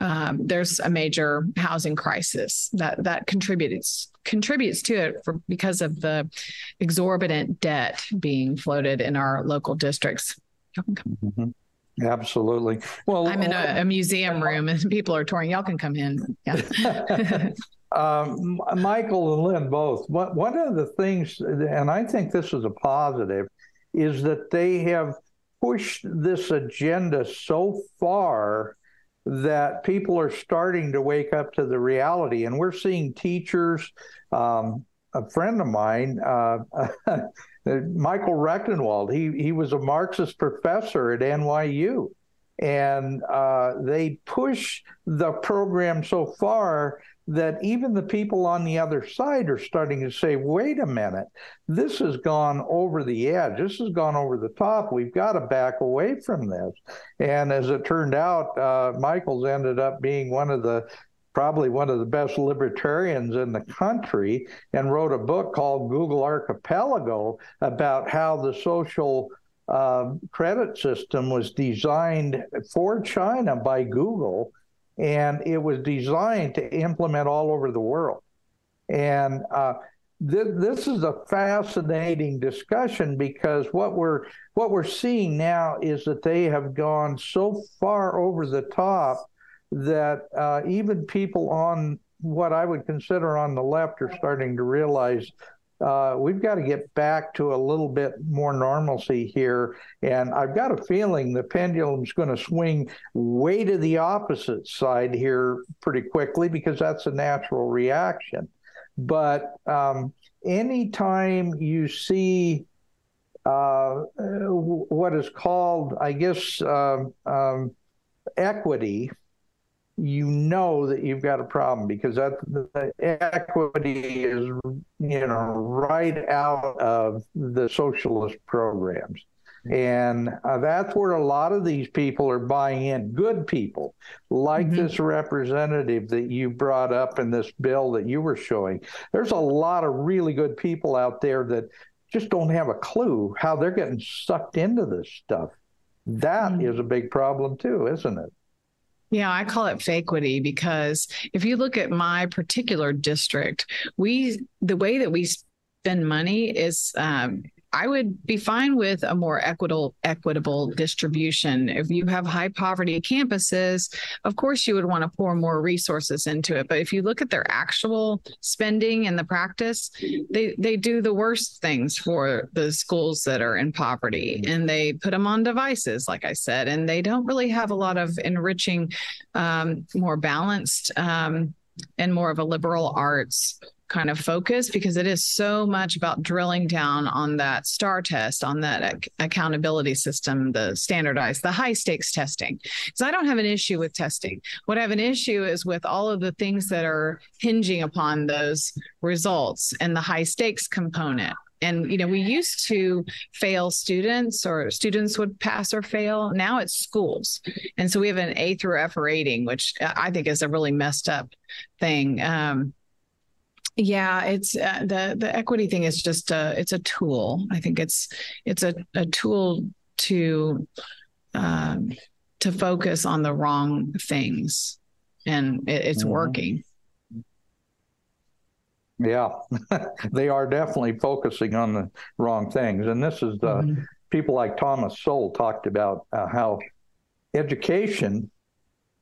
Speaker 3: um, there's a major housing crisis that that contributes contributes to it for, because of the exorbitant debt being floated in our local districts.
Speaker 2: Mm-hmm. Absolutely. Well,
Speaker 3: I'm in a, a, museum room and <laughs> people are touring. Y'all can come in. Yeah. <laughs> <laughs>
Speaker 2: um, Michael and Lynn both. What one of the things, and I think this is a positive, is that they have pushed this agenda so far that people are starting to wake up to the reality. And we're seeing teachers, um, a friend of mine, uh, <laughs> Michael Rectenwald, he, he was a Marxist professor at NYU. And uh, they push the program so far that even the people on the other side are starting to say, wait a minute, this has gone over the edge. This has gone over the top. We've got to back away from this. And as it turned out, uh, Michael's ended up being one of the probably one of the best libertarians in the country and wrote a book called Google Archipelago about how the social uh, credit system was designed for China by Google and it was designed to implement all over the world. And uh, th- this is a fascinating discussion because what we're what we're seeing now is that they have gone so far over the top that uh, even people on what I would consider on the left are starting to realize uh, we've got to get back to a little bit more normalcy here. And I've got a feeling the pendulum's going to swing way to the opposite side here pretty quickly because that's a natural reaction. But um, anytime you see uh, what is called, I guess, um, um equity you know that you've got a problem because that the equity is you know right out of the socialist programs and uh, that's where a lot of these people are buying in good people like mm-hmm. this representative that you brought up in this bill that you were showing there's a lot of really good people out there that just don't have a clue how they're getting sucked into this stuff That mm-hmm. is a big problem too isn't it
Speaker 3: yeah, I call it fakequity because if you look at my particular district, we the way that we spend money is um, I would be fine with a more equitable equitable distribution. If you have high poverty campuses, of course you would want to pour more resources into it. But if you look at their actual spending and the practice, they they do the worst things for the schools that are in poverty, and they put them on devices, like I said, and they don't really have a lot of enriching, um, more balanced. Um, and more of a liberal arts kind of focus because it is so much about drilling down on that STAAR test on that ac- accountability system the standardized the high stakes testing. Because i don't have an issue with testing. What i have an issue is with all of the things that are hinging upon those results and the high stakes component. And you know we used to fail students or students would pass or fail. Now it's schools. And so we have an a through f rating which i think is a really messed up thing. Um, yeah, it's uh, the the equity thing is just a it's a tool. I think it's it's a, a tool to um, to focus on the wrong things, and it, it's mm-hmm. working.
Speaker 2: Yeah, <laughs> they are definitely focusing on the wrong things, and this is the mm-hmm. people like Thomas Sowell talked about uh, how education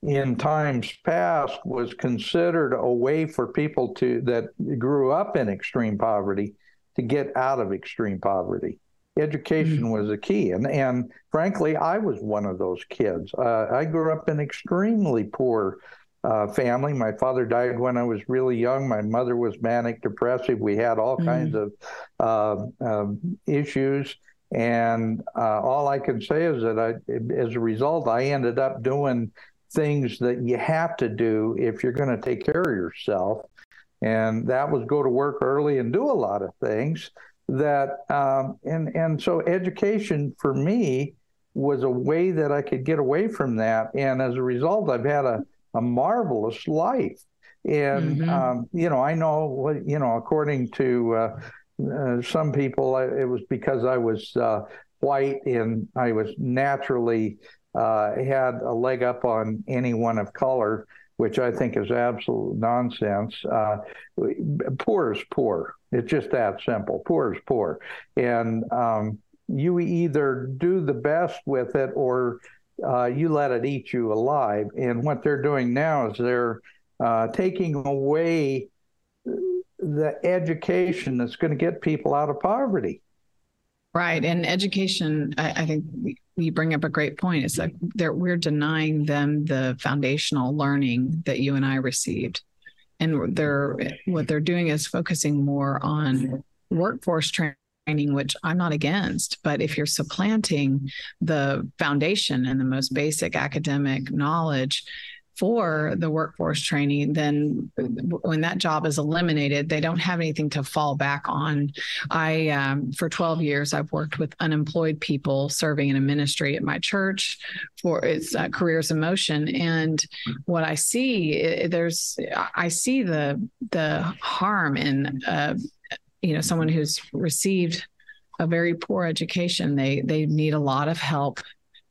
Speaker 2: in times past was considered a way for people to that grew up in extreme poverty to get out of extreme poverty. Education mm-hmm. was a key, and and frankly, I was one of those kids. Uh, I grew up in extremely poor uh, family. My father died when I was really young. My mother was manic depressive. We had all mm-hmm. kinds of uh, um, issues. And uh, all I can say is that I, as a result, I ended up doing things that you have to do if you're going to take care of yourself. And that was go to work early and do a lot of things that, um, and, and so education for me was a way that I could get away from that. And as a result, I've had a, a marvelous life. And, mm-hmm. um, you know, I know what, you know, according to uh, uh, some people, it was because I was uh, white and I was naturally had a leg up on anyone of color. which I think is absolute nonsense. Uh, poor is poor. It's just that simple. Poor is poor. And um, you either do the best with it or uh, you let it eat you alive. And what they're doing now is they're uh, taking away the education that's going to get people out of poverty.
Speaker 3: Right. And education, I, I think you bring up a great point. It's like we're denying them the foundational learning that you and I received. And they're what they're doing is focusing more on workforce training which I'm not against, but if you're supplanting the foundation and the most basic academic knowledge for the workforce training, then when that job is eliminated, they don't have anything to fall back on. I, um, for 12 years, I've worked with unemployed people serving in a ministry at my church for its uh, careers in motion. And what I see, there's, I see the the harm in, uh, you know, someone who's received a very poor education. They they need a lot of help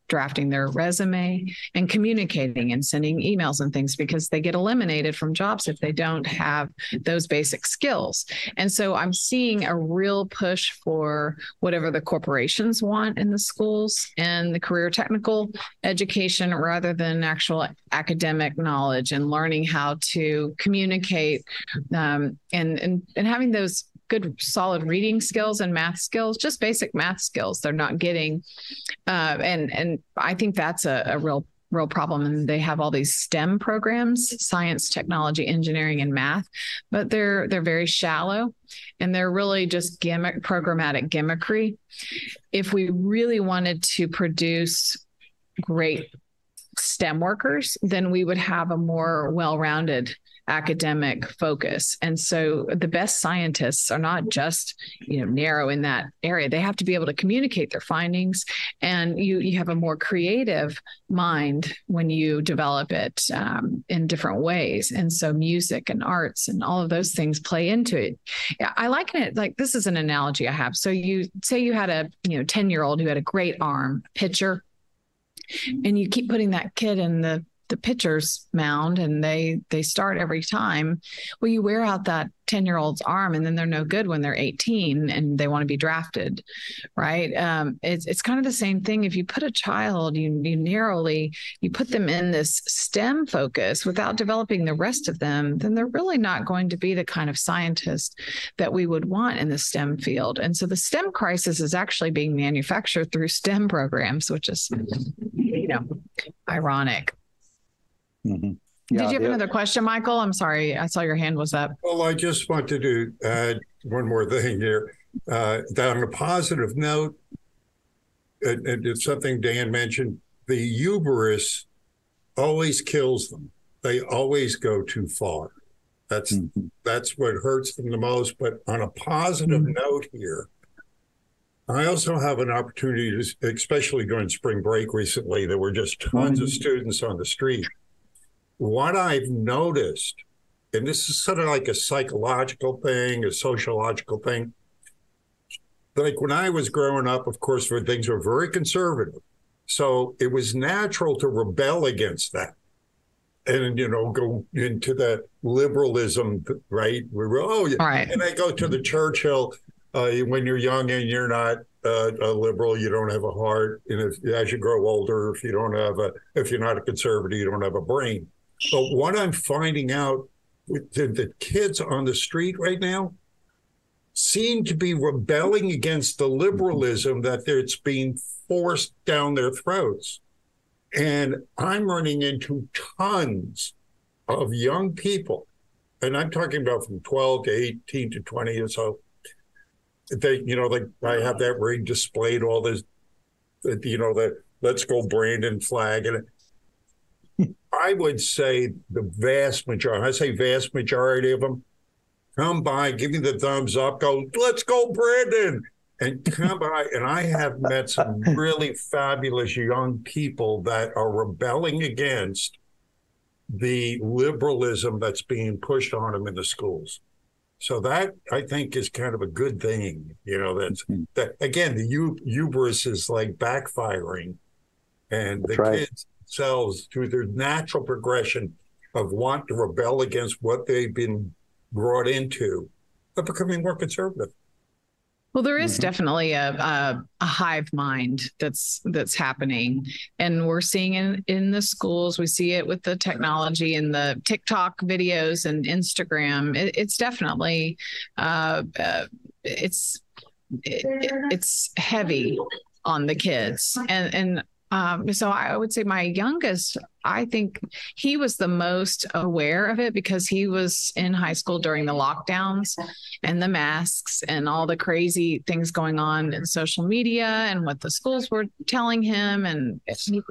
Speaker 3: drafting their resume and communicating and sending emails and things because they get eliminated from jobs if they don't have those basic skills. And so I'm seeing a real push for whatever the corporations want in the schools and the career technical education rather than actual academic knowledge and learning how to communicate um, and, and and having those good solid reading skills and math skills just basic math skills they're not getting. Uh, and and i think that's a, a real real problem. And they have all these stem programs science technology engineering and math but they're they're very shallow and they're really just gimmick programmatic gimmickry. If we really wanted to produce great stem workers then we would have a more well-rounded academic focus. And so the best scientists are not just, you know, narrow in that area. They have to be able to communicate their findings and you you have a more creative mind when you develop it um, in different ways. And so music and arts and all of those things play into it. I liken it like this is an analogy I have. So you say you had a, you know, 10 year old who had a great arm pitcher and you keep putting that kid in the the pitcher's mound and they they start every time well you wear out that 10 year old's arm and then they're no good when they're 18 and they want to be drafted right? Um, it's, it's kind of the same thing. If you put a child you, you narrowly you put them in this stem focus without developing the rest of them then they're really not going to be the kind of scientist that we would want in the stem field. And so the stem crisis is actually being manufactured through stem programs which is you know ironic
Speaker 2: Mm-hmm.
Speaker 3: Yeah, Did you have yeah. another question, Michael? I'm sorry, I saw your hand was up.
Speaker 4: Well, I just wanted to add one more thing here. Uh, that on a positive note, and, and it's something Dan mentioned. The hubris always kills them. They always go too far. That's mm-hmm. that's what hurts them the most. But on a positive mm-hmm. note here, I also have an opportunity to, especially during spring break recently, there were just tons of mm-hmm. students on the street what I've noticed, and this is sort of like a psychological thing, a sociological thing. Like when I was growing up, of course, when things were very conservative. So it was natural to rebel against that and, you know, go into that liberalism, right? We were, oh, yeah.
Speaker 3: Right.
Speaker 4: And I go to the Churchill uh, when you're young and you're not uh, a liberal, you don't have a heart. And if, as you grow older, if you don't have a, if you're not a conservative, you don't have a brain. But what I'm finding out with the, the kids on the street right now seem to be rebelling against the liberalism that it's being forced down their throats. And I'm running into tons of young people, and I'm talking about from 12 to 18 to 20 or so. They, you know, like I have that ring displayed, all this, you know, the let's go Brandon flag. And I would say the vast majority, I say vast majority of them, come by, give me the thumbs up, go, let's go, Brandon. And come by. And I have met some really fabulous young people that are rebelling against the liberalism that's being pushed on them in the schools. So that I think is kind of a good thing, you know. That's mm-hmm. that again, the hubris is like backfiring, and the right. kids themselves through their natural progression of want to rebel against what they've been brought into are becoming more conservative.
Speaker 3: Well, there is
Speaker 2: Mhm.
Speaker 3: definitely a, a a hive mind that's that's happening, and we're seeing it in the schools. We see it with the technology and the TikTok videos and Instagram. It, it's definitely uh, uh, it's it, it- it's heavy on the kids, and and um, so I would say my youngest, I think he was the most aware of it because he was in high school during the lockdowns and the masks and all the crazy things going on in social media and what the schools were telling him. And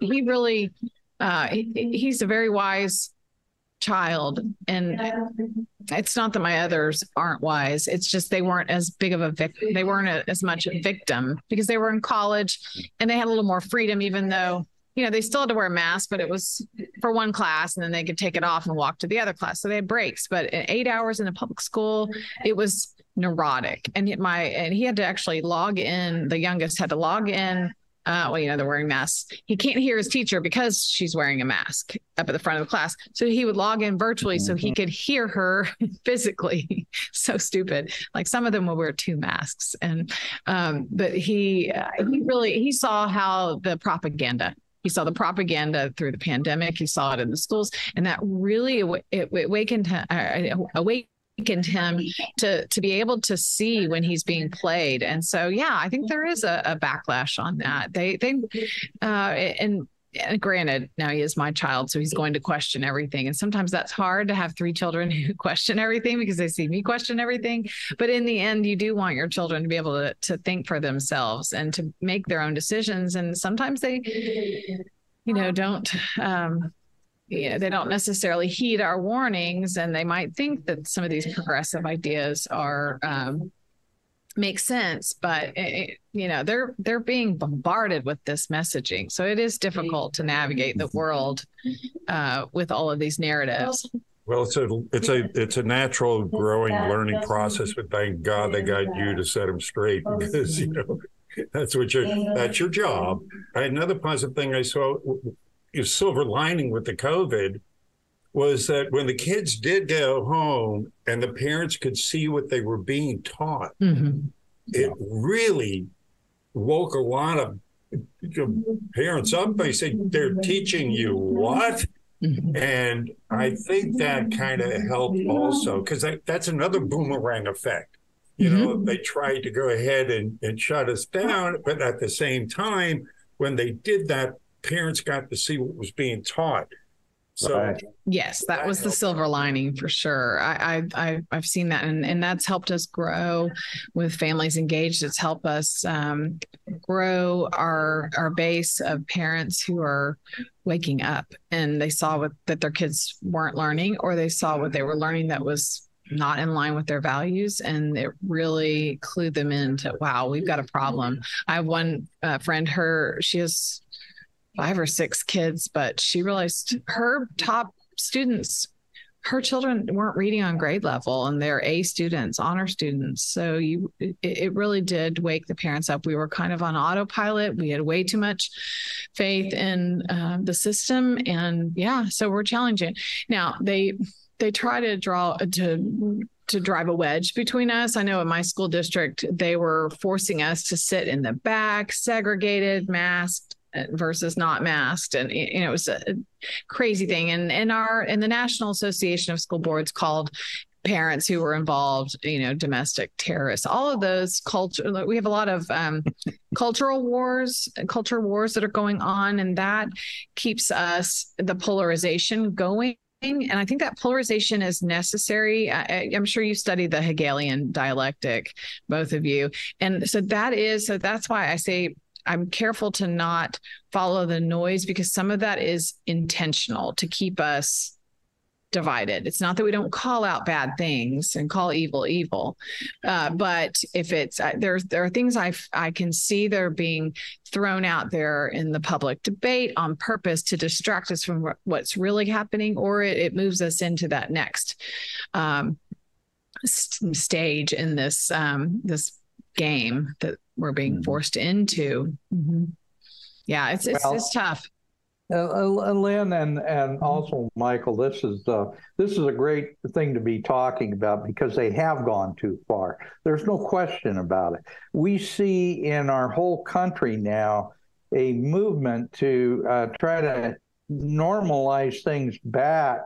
Speaker 3: he, really uh, he, he's a very wise child. And it's not that my others aren't wise. It's just they weren't as big of a victim they weren't a, as much a victim because they were in college and they had a little more freedom even though you know they still had to wear a mask but it was for one class and then they could take it off and walk to the other class. So they had breaks but eight hours in a public school it was neurotic. And my and he had to actually log in. The youngest had to log in uh, well, you know, they're wearing masks. He can't hear his teacher because she's wearing a mask up at the front of the class. So he would log in virtually so he could hear her <laughs> physically. <laughs> so stupid. Like some of them will wear two masks, and um, but he uh, he really he saw how the propaganda. He saw the propaganda through the pandemic. He saw it in the schools, and that really it awakened uh, awakened awakened him to to be able to see when he's being played. And so yeah i think there is a, a backlash on that. They they uh and and granted now he is my child so he's going to question everything. And sometimes that's hard to have three children <laughs> who question everything because they see me question everything. But in the end you do want your children to be able to to think for themselves and to make their own decisions. And sometimes they you know don't um yeah, they don't necessarily heed our warnings, and they might think that some of these progressive ideas are um, make sense, but it, you know they're they're being bombarded with this messaging, so it is difficult to navigate the world uh, with all of these narratives.
Speaker 4: Well, it's a it's a it's a natural growing learning process, but thank God they got you to set them straight <laughs> because you know that's what your that's your job. Another positive thing I saw, silver lining with the COVID, was that when the kids did go home and the parents could see what they were being taught,
Speaker 3: Mhm.
Speaker 4: it really woke a lot of parents up. They said they're teaching you what.
Speaker 3: Mhm.
Speaker 4: And I think that kind of helped also because that, that's another boomerang effect. You know, they tried to go ahead and, and shut us down, but at the same time, when they did that, parents got to see what was being taught. So
Speaker 2: Right.
Speaker 3: Yes, that was the silver lining for sure. I, I, I I've seen that, and and that's helped us grow with families engaged. It's helped us um, grow our our base of parents who are waking up, and they saw what that their kids weren't learning, or they saw what they were learning that was not in line with their values, and it really clued them into wow, we've got a problem. I have one uh, friend, her she has five or six kids, but she realized her top students, her children weren't reading on grade level and they're A students, honor students. So you it, it really did wake the parents up. We were kind of on autopilot. We had way too much faith in uh, the system. And yeah, so we're challenging. Now they they try to draw to to drive a wedge between us. I know in my school district, they were forcing us to sit in the back, segregated, masked versus not masked. And, you know, it was a crazy thing. And, and our, and the National Association of School Boards called parents who were involved, you know, domestic terrorists, all of those culture. We have a lot of um, cultural wars, culture wars that are going on, and that keeps us the polarization going. And I think that polarization is necessary. I, I'm sure you studied the Hegelian dialectic, both of you, and so that is so. That's why I say I'm careful to not follow the noise because some of that is intentional to keep us divided. It's not that we don't call out bad things and call evil evil, uh, but if it's uh, there, there are things I I can see they're being thrown out there in the public debate on purpose to distract us from wh- what's really happening, or it, it moves us into that next um, st- stage in this um, this game that we're being
Speaker 2: Mhm.
Speaker 3: forced into. Mhm. Yeah, it's it's,
Speaker 2: Well-
Speaker 3: it's tough.
Speaker 2: Uh, uh, Lynn and and also Michael, this is uh, this is a great thing to be talking about because they have gone too far. There's no question about it. We see in our whole country now a movement to uh, try to normalize things back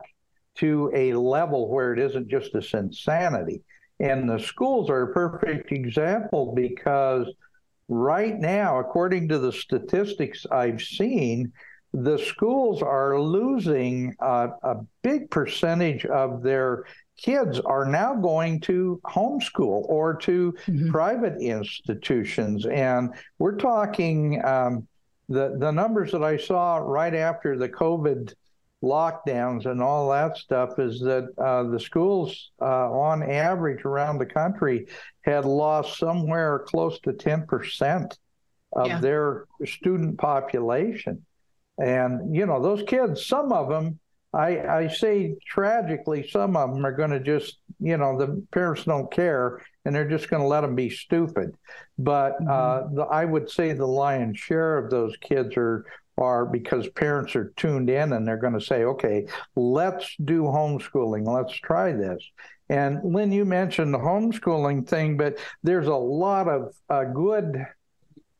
Speaker 2: to a level where it isn't just this insanity. And the schools are a perfect example because right now, according to the statistics I've seen, the schools are losing uh, a big percentage of their kids are now going to homeschool or to mm-hmm. private institutions. And we're talking um, the, the numbers that I saw right after the COVID lockdowns and all that stuff is that uh, the schools, uh, on average around the country, had lost somewhere close to 10% of yeah. their student population. And, you know, those kids, some of them, I, I say tragically, some of them are going to just, you know, the parents don't care and they're just going to let them be stupid. But mm-hmm. uh, the, I would say the lion's share of those kids are are because parents are tuned in and they're going to say, okay, let's do homeschooling. Let's try this. And Lynn, you mentioned the homeschooling thing, but there's a lot of uh, good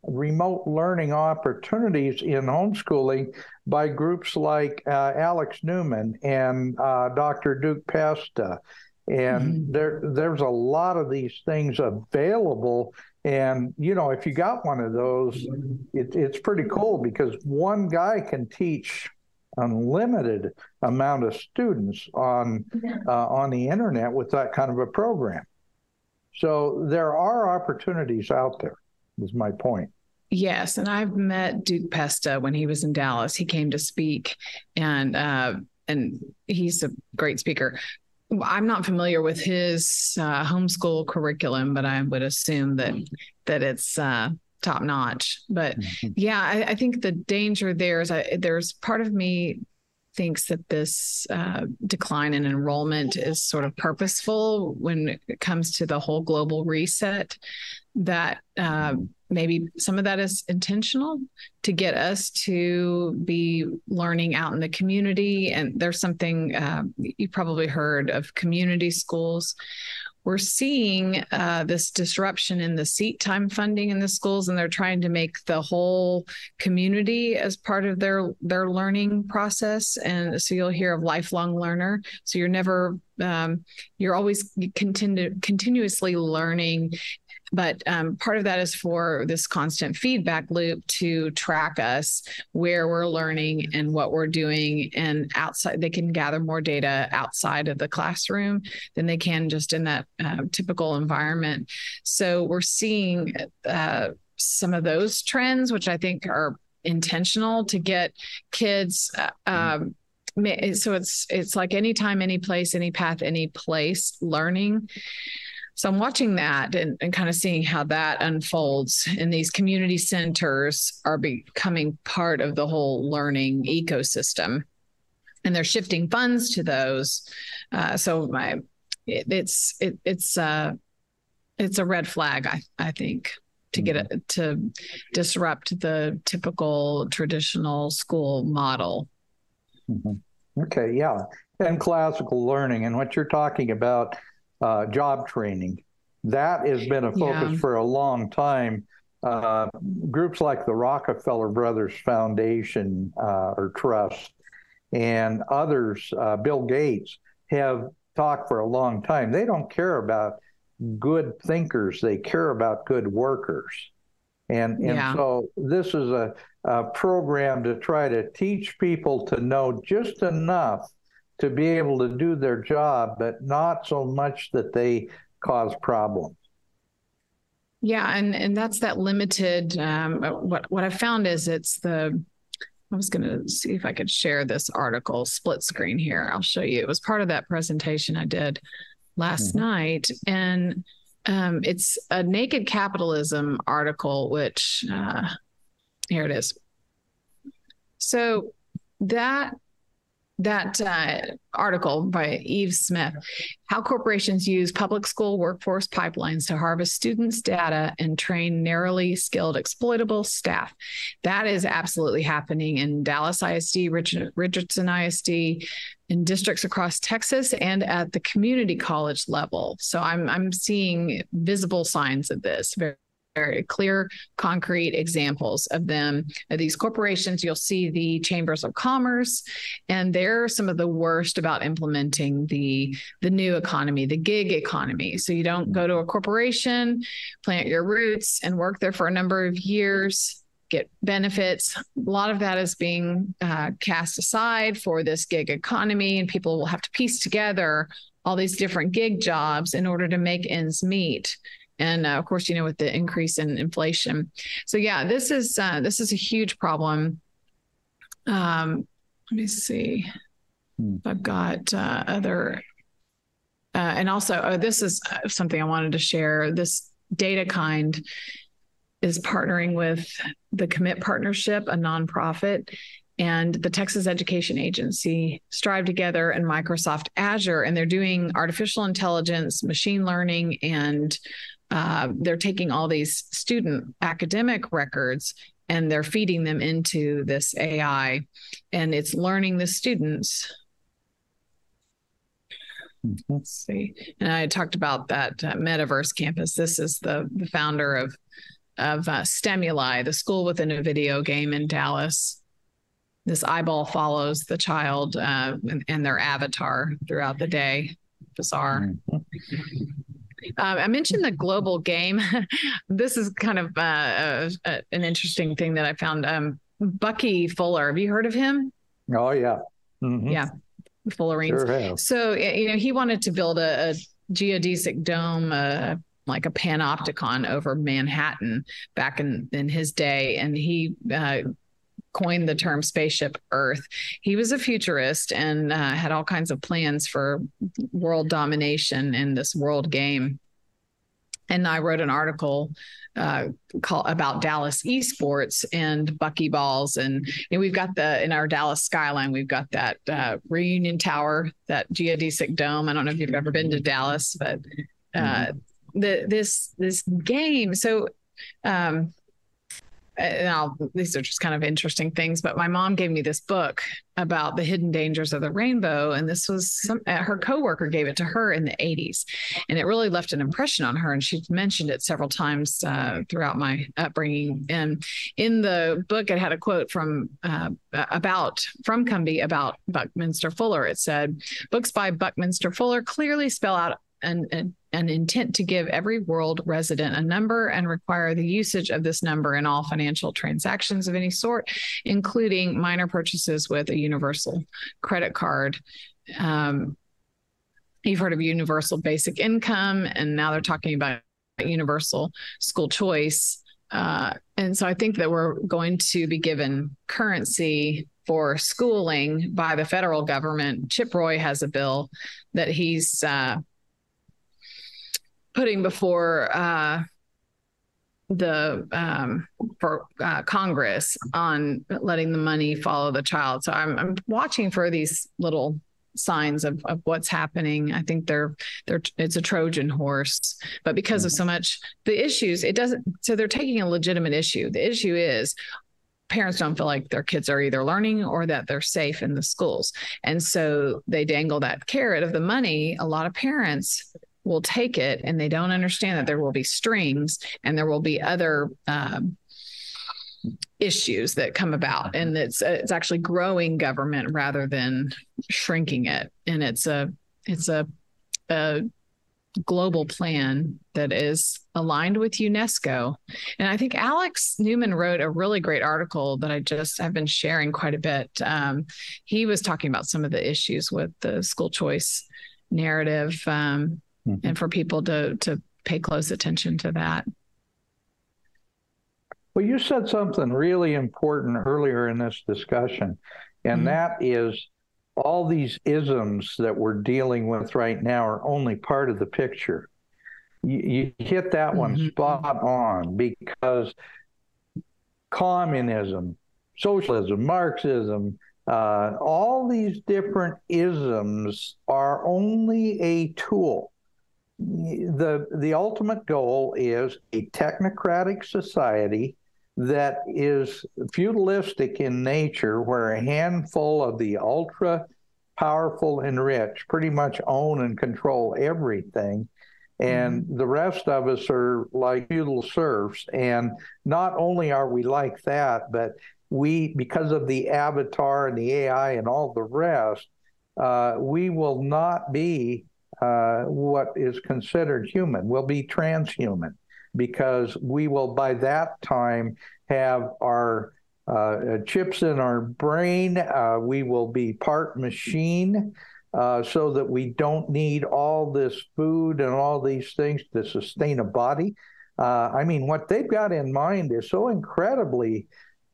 Speaker 2: remote learning opportunities in homeschooling by groups like uh, Alex Newman and uh, Dr. Duke Pesta. And mm-hmm. there, there's a lot of these things available. And, you know, if you got one of those, it, it's pretty cool because one guy can teach unlimited amount of students on uh, on the internet with that kind of a program. So there are opportunities out there is my point.
Speaker 3: Yes, and I've met Duke Pesta when he was in Dallas. He came to speak, and uh, and he's a great speaker. I'm not familiar with his uh, homeschool curriculum, but I would assume that that it's uh, top notch. But mm-hmm. yeah, I, I, think the danger there is I, there's part of me thinks that this uh, decline in enrollment is sort of purposeful when it comes to the whole global reset. That uh, maybe some of that is intentional to get us to be learning out in the community. And there's something uh, you probably heard of community schools. We're seeing uh, this disruption in the seat time funding in the schools, and they're trying to make the whole community as part of their their learning process. And so you'll hear of lifelong learner. So you're never um, you're always continue, continuously learning but um, part of that is for this constant feedback loop to track us where we're learning and what we're doing and outside they can gather more data outside of the classroom than they can just in that uh, typical environment. So we're seeing uh, some of those trends which i think are intentional to get kids uh, um, so it's it's like anytime any place any path any place learning so I'm watching that and, and kind of seeing how that unfolds. And these community centers are becoming part of the whole learning ecosystem. And they're shifting funds to those. Uh, so my it, it's it, it's uh it's a red flag, I I think, to get it to disrupt the typical traditional school model.
Speaker 2: Mm-hmm. Okay, yeah, and classical learning, and what you're talking about uh, job training. That has been a focus yeah. for a long time. Uh, groups like the Rockefeller Brothers Foundation uh, or Trust and others, uh, Bill Gates, have talked for a long time. They don't care about good thinkers, they care about good workers. And, and yeah. so this is a, a program to try to teach people to know just enough to be able to do their job, but not so much that they cause problems.
Speaker 3: Yeah, and and that's that limited. Um, what what I found is it's the. I was going to see if I could share this article split screen here. I'll show you. It was part of that presentation I did last mm-hmm. night, and um, it's a naked capitalism article. Which uh, here it is. So that that uh, article by Yves Smith, how corporations use public school workforce pipelines to harvest students' data and train narrowly skilled, exploitable staff. That is absolutely happening in Dallas ISD, Richard, Richardson ISD, in districts across Texas, and at the community college level. So I'm I'm seeing visible signs of this. Very very clear, concrete examples of them. These corporations, you'll see the chambers of commerce, and they're some of the worst about implementing the the new economy, the gig economy. So you don't go to a corporation, plant your roots, and work there for a number of years get benefits. A lot of that is being uh, cast aside for this gig economy, and people will have to piece together all these different gig jobs in order to make ends meet and uh, of course you know with the increase in inflation. So yeah this is uh, this is a huge problem. Um, let me see hmm. i've got uh, other uh, and also oh, this is uh, something i wanted to share. This DataKind is partnering with the commit partnership a nonprofit and the Texas Education Agency StriveTogether and Microsoft Azure, and they're doing artificial intelligence, machine learning, and uh, they're taking all these student academic records and they're feeding them into this AI, and it's learning the students. Let's see. And I talked about that uh, metaverse campus. This is the, the founder of of uh, Stemuli, the school within a video game in Dallas. This eyeball follows the child uh, and, and, their avatar throughout the day. Bizarre. Um, I mentioned the global game. <laughs> this is kind of uh, uh, an interesting thing that I found. Um, Bucky Fuller, have you heard of him?
Speaker 2: Oh yeah,
Speaker 3: mm-hmm. yeah, Fullerene. Sure so you know he wanted to build a, a geodesic dome, uh, like a panopticon over Manhattan back in in his day, and he uh, coined the term spaceship Earth. He was a futurist and uh, had all kinds of plans for world domination in this world game. And I wrote an article uh, call, about Dallas esports and buckyballs, and you know, we've got the in our Dallas skyline, we've got that uh, reunion tower, that geodesic dome. I don't know if you've ever been to Dallas, but uh, mm-hmm. the this this game. So um, and these are just kind of interesting things, but my mom gave me this book about the hidden dangers of the rainbow. And this was some, uh, her coworker gave it to her in the 80s. And it really left an impression on her. And she mentioned it several times uh, throughout my upbringing. And in the book, it had a quote from uh, about from Cumbey about Buckminster Fuller. It said, Books by Buckminster Fuller clearly spell out an, an, an, intent to give every world resident a number and require the usage of this number in all financial transactions of any sort, including minor purchases with a universal credit card. Um, you've heard of universal basic income, and now they're talking about universal school choice. Uh, and so I think that we're going to be given currency for schooling by the federal government. Chip Roy has a bill that he's uh, putting before uh, the um, for uh, Congress on letting the money follow the child. So I'm, I'm watching for these little signs of, of what's happening. I think they're they're it's a Trojan horse, but because of so much the issues, it doesn't. So they're taking a legitimate issue. The issue is parents don't feel like their kids are either learning or that they're safe in the schools. And so they dangle that carrot of the money. A lot of parents will take it and they don't understand that there will be strings and there will be other um, issues that come about and it's it's actually growing government rather than shrinking it and it's a it's a, a global plan that is aligned with UNESCO. And I think Alex Newman wrote a really great article that I just have been sharing quite a bit. Um, he was talking about some of the issues with the school choice narrative. Um, mm-hmm. and for people to to pay close attention to that.
Speaker 2: Well, you said something really important earlier in this discussion, and mm-hmm. that is all these isms that we're dealing with right now are only part of the picture. You, you hit that one mm-hmm. spot on because communism, socialism, Marxism, Uh, all these different isms are only a tool. The, the ultimate goal is a technocratic society that is feudalistic in nature, where a handful of the ultra powerful and rich pretty much own and control everything. And mm-hmm. the rest of us are like feudal serfs. And not only are we like that, but we, because of the avatar and the AI and all the rest, uh, we will not be uh, what is considered human. We'll be transhuman because we will, by that time, have our uh, chips in our brain. Uh, we will be part machine. Uh, so that we don't need all this food and all these things to sustain a body. Uh, I mean, what they've got in mind is so incredibly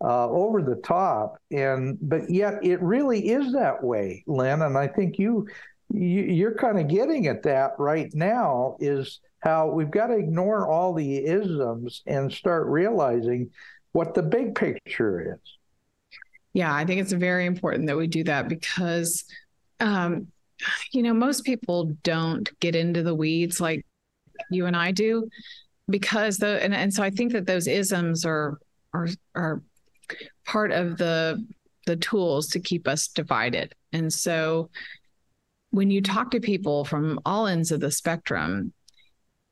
Speaker 2: uh, over the top, and but yet it really is that way, Lynn. And I think you you're kind of getting at that right now. Is how we've got to ignore all the isms and start realizing what the big picture is.
Speaker 3: Yeah, I think it's very important that we do that because, um, you know, most people don't get into the weeds like you and I do because the and, and so I think that those isms are are are part of the the tools to keep us divided. And so when you talk to people from all ends of the spectrum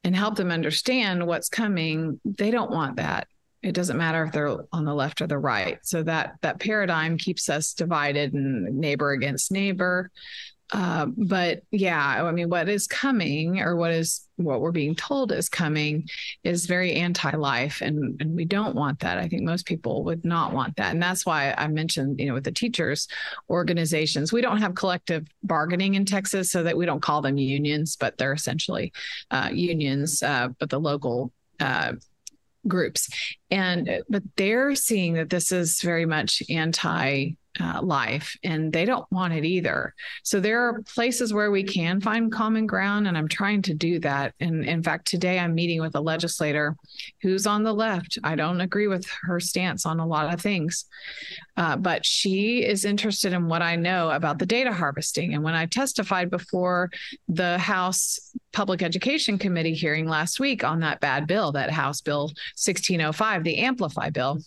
Speaker 3: and help them understand what's coming, they don't want that. It doesn't matter if they're on the left or the right. So that that paradigm keeps us divided and neighbor against neighbor. Uh, but yeah, I mean, what is coming, or what is what we're being told is coming, is very anti-life, and and we don't want that. I think most people would not want that, and that's why I mentioned, you know, with the teachers organizations, we don't have collective bargaining in Texas, so that we don't call them unions, but they're essentially uh, unions, uh, but the local uh, groups and but they're seeing that this is very much anti uh, life and they don't want it either. So there are places where we can find common ground, and I'm trying to do that. And in fact, today I'm meeting with a legislator who's on the left. I don't agree with her stance on a lot of things, uh, but she is interested in what I know about the data harvesting. And when I testified before the House Public Education Committee hearing last week on that bad bill, that House Bill 1605, the Amplify bill,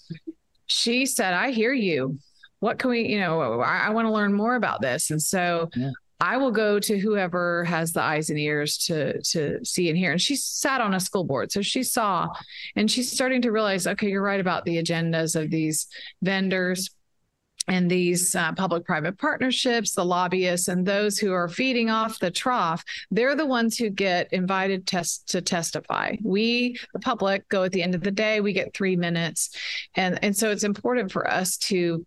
Speaker 3: she said, I hear you what can we, you know, I, I want to learn more about this. And so yeah. I will go to whoever has the eyes and ears to to see and hear. And she sat on a school board, so she saw, and she's starting to realize, okay, you're right about the agendas of these vendors and these uh, public-private partnerships, the lobbyists, and those who are feeding off the trough. They're the ones who get invited to testify. We, the public, go at the end of the day. We get three minutes, and and so it's important for us to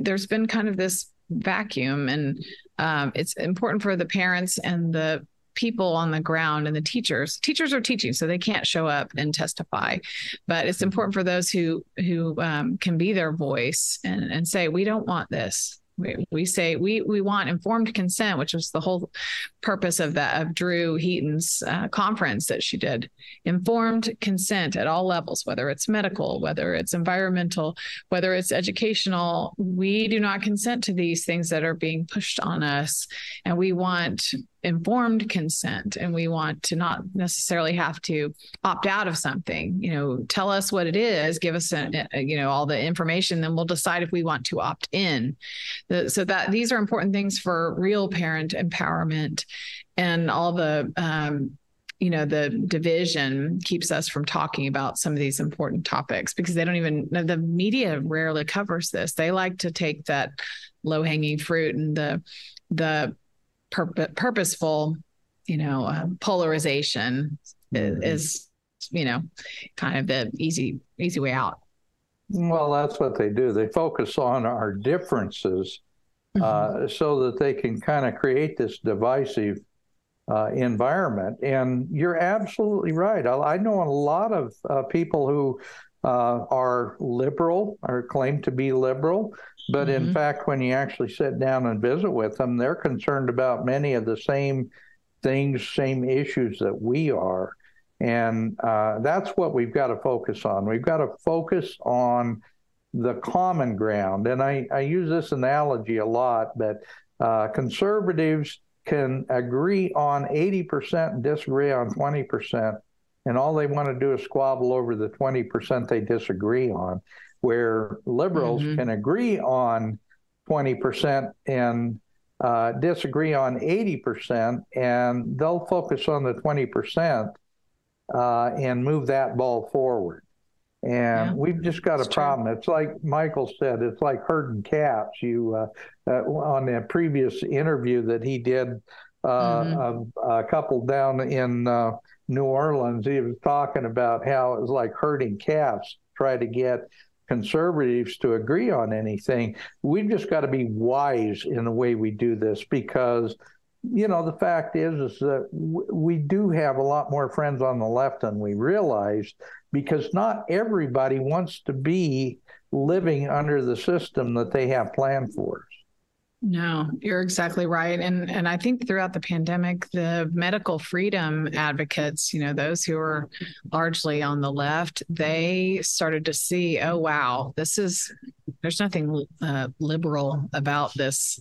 Speaker 3: there's been kind of this vacuum and um, it's important for the parents and the people on the ground and the teachers teachers are teaching so they can't show up and testify but it's important for those who who um, can be their voice and, and say we don't want this we, we say we we want informed consent, which was the whole purpose of that of Drew Heaton's uh, conference that she did. Informed consent at all levels, whether it's medical, whether it's environmental, whether it's educational. We do not consent to these things that are being pushed on us, and we want informed consent and we want to not necessarily have to opt out of something. You know tell us what it is give us a, a, you know all the information then we'll decide if we want to opt in. The, so that these are important things for real parent empowerment and all the um, you know the division keeps us from talking about some of these important topics because they don't even the media rarely covers this. They like to take that low hanging fruit and the the pur- purposeful, you know, uh, polarization mm-hmm. is, you know, kind of the easy easy way out.
Speaker 2: Well, that's what they do. They focus on our differences uh, mm-hmm. uh, so that they can kind of create this divisive uh, environment. And you're absolutely right. I, I know a lot of uh, people who uh, are liberal or claim to be liberal, but mm-hmm. in fact, when you actually sit down and visit with them, they're concerned about many of the same things, same issues that we are. And uh, that's what we've got to focus on. We've got to focus on the common ground. And I, I use this analogy a lot, but uh, conservatives can agree on 80% and disagree on 20%. And all they want to do is squabble over the 20% they disagree on, where liberals mm-hmm. can agree on 20% and uh, disagree on 80%, and they'll focus on the 20% uh, and move that ball forward. And yeah, we've just got a problem. True. It's like Michael said, it's like herding cats. You uh, uh, on the previous interview that he did, uh, mm-hmm. a, a, couple down in uh, New Orleans, he was talking about how it was like herding cats, try to get conservatives to agree on anything. We've just got to be wise in the way we do this because you know the fact is is that we do have a lot more friends on the left than we realize because not everybody wants to be living under the system that they have planned for.
Speaker 3: No, you're exactly right. And and I think throughout the pandemic, the medical freedom advocates, you know, those who are largely on the left, they started to see, oh wow, this is there's nothing uh, liberal about this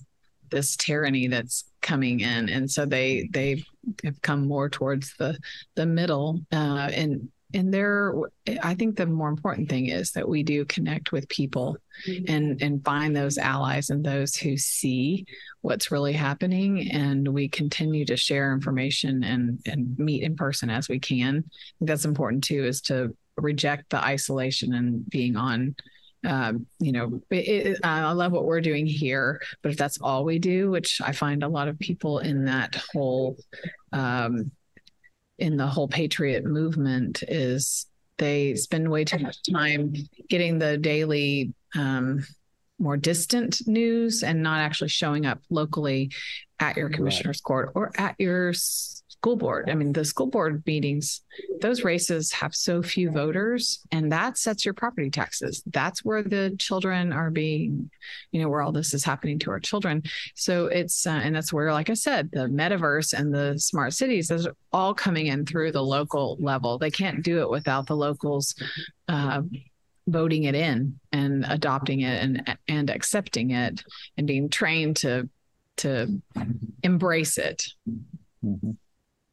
Speaker 3: this tyranny that's coming in, and so they they have come more towards the the middle. Uh, and and there i think the more important thing is that we do connect with people mm-hmm. and and find those allies and those who see what's really happening and we continue to share information and and meet in person as we can that's important too is to reject the isolation and being on um, you know, it, it, I love what we're doing here, but if that's all we do, which I find a lot of people in that whole um, in the whole patriot movement is they spend way too much time getting the daily um, more distant news and not actually showing up locally at your commissioner's right. court or at your school board. I mean, the school board meetings, those races have so few voters, and that sets your property taxes. That's where the children are being, you know, where all this is happening to our children. So it's, uh, and that's where, like I said, the metaverse and the smart cities, those are all coming in through the local level. They can't do it without the locals. Uh, voting it in and adopting it and and accepting it and being trained to to embrace it.
Speaker 2: Mm-hmm.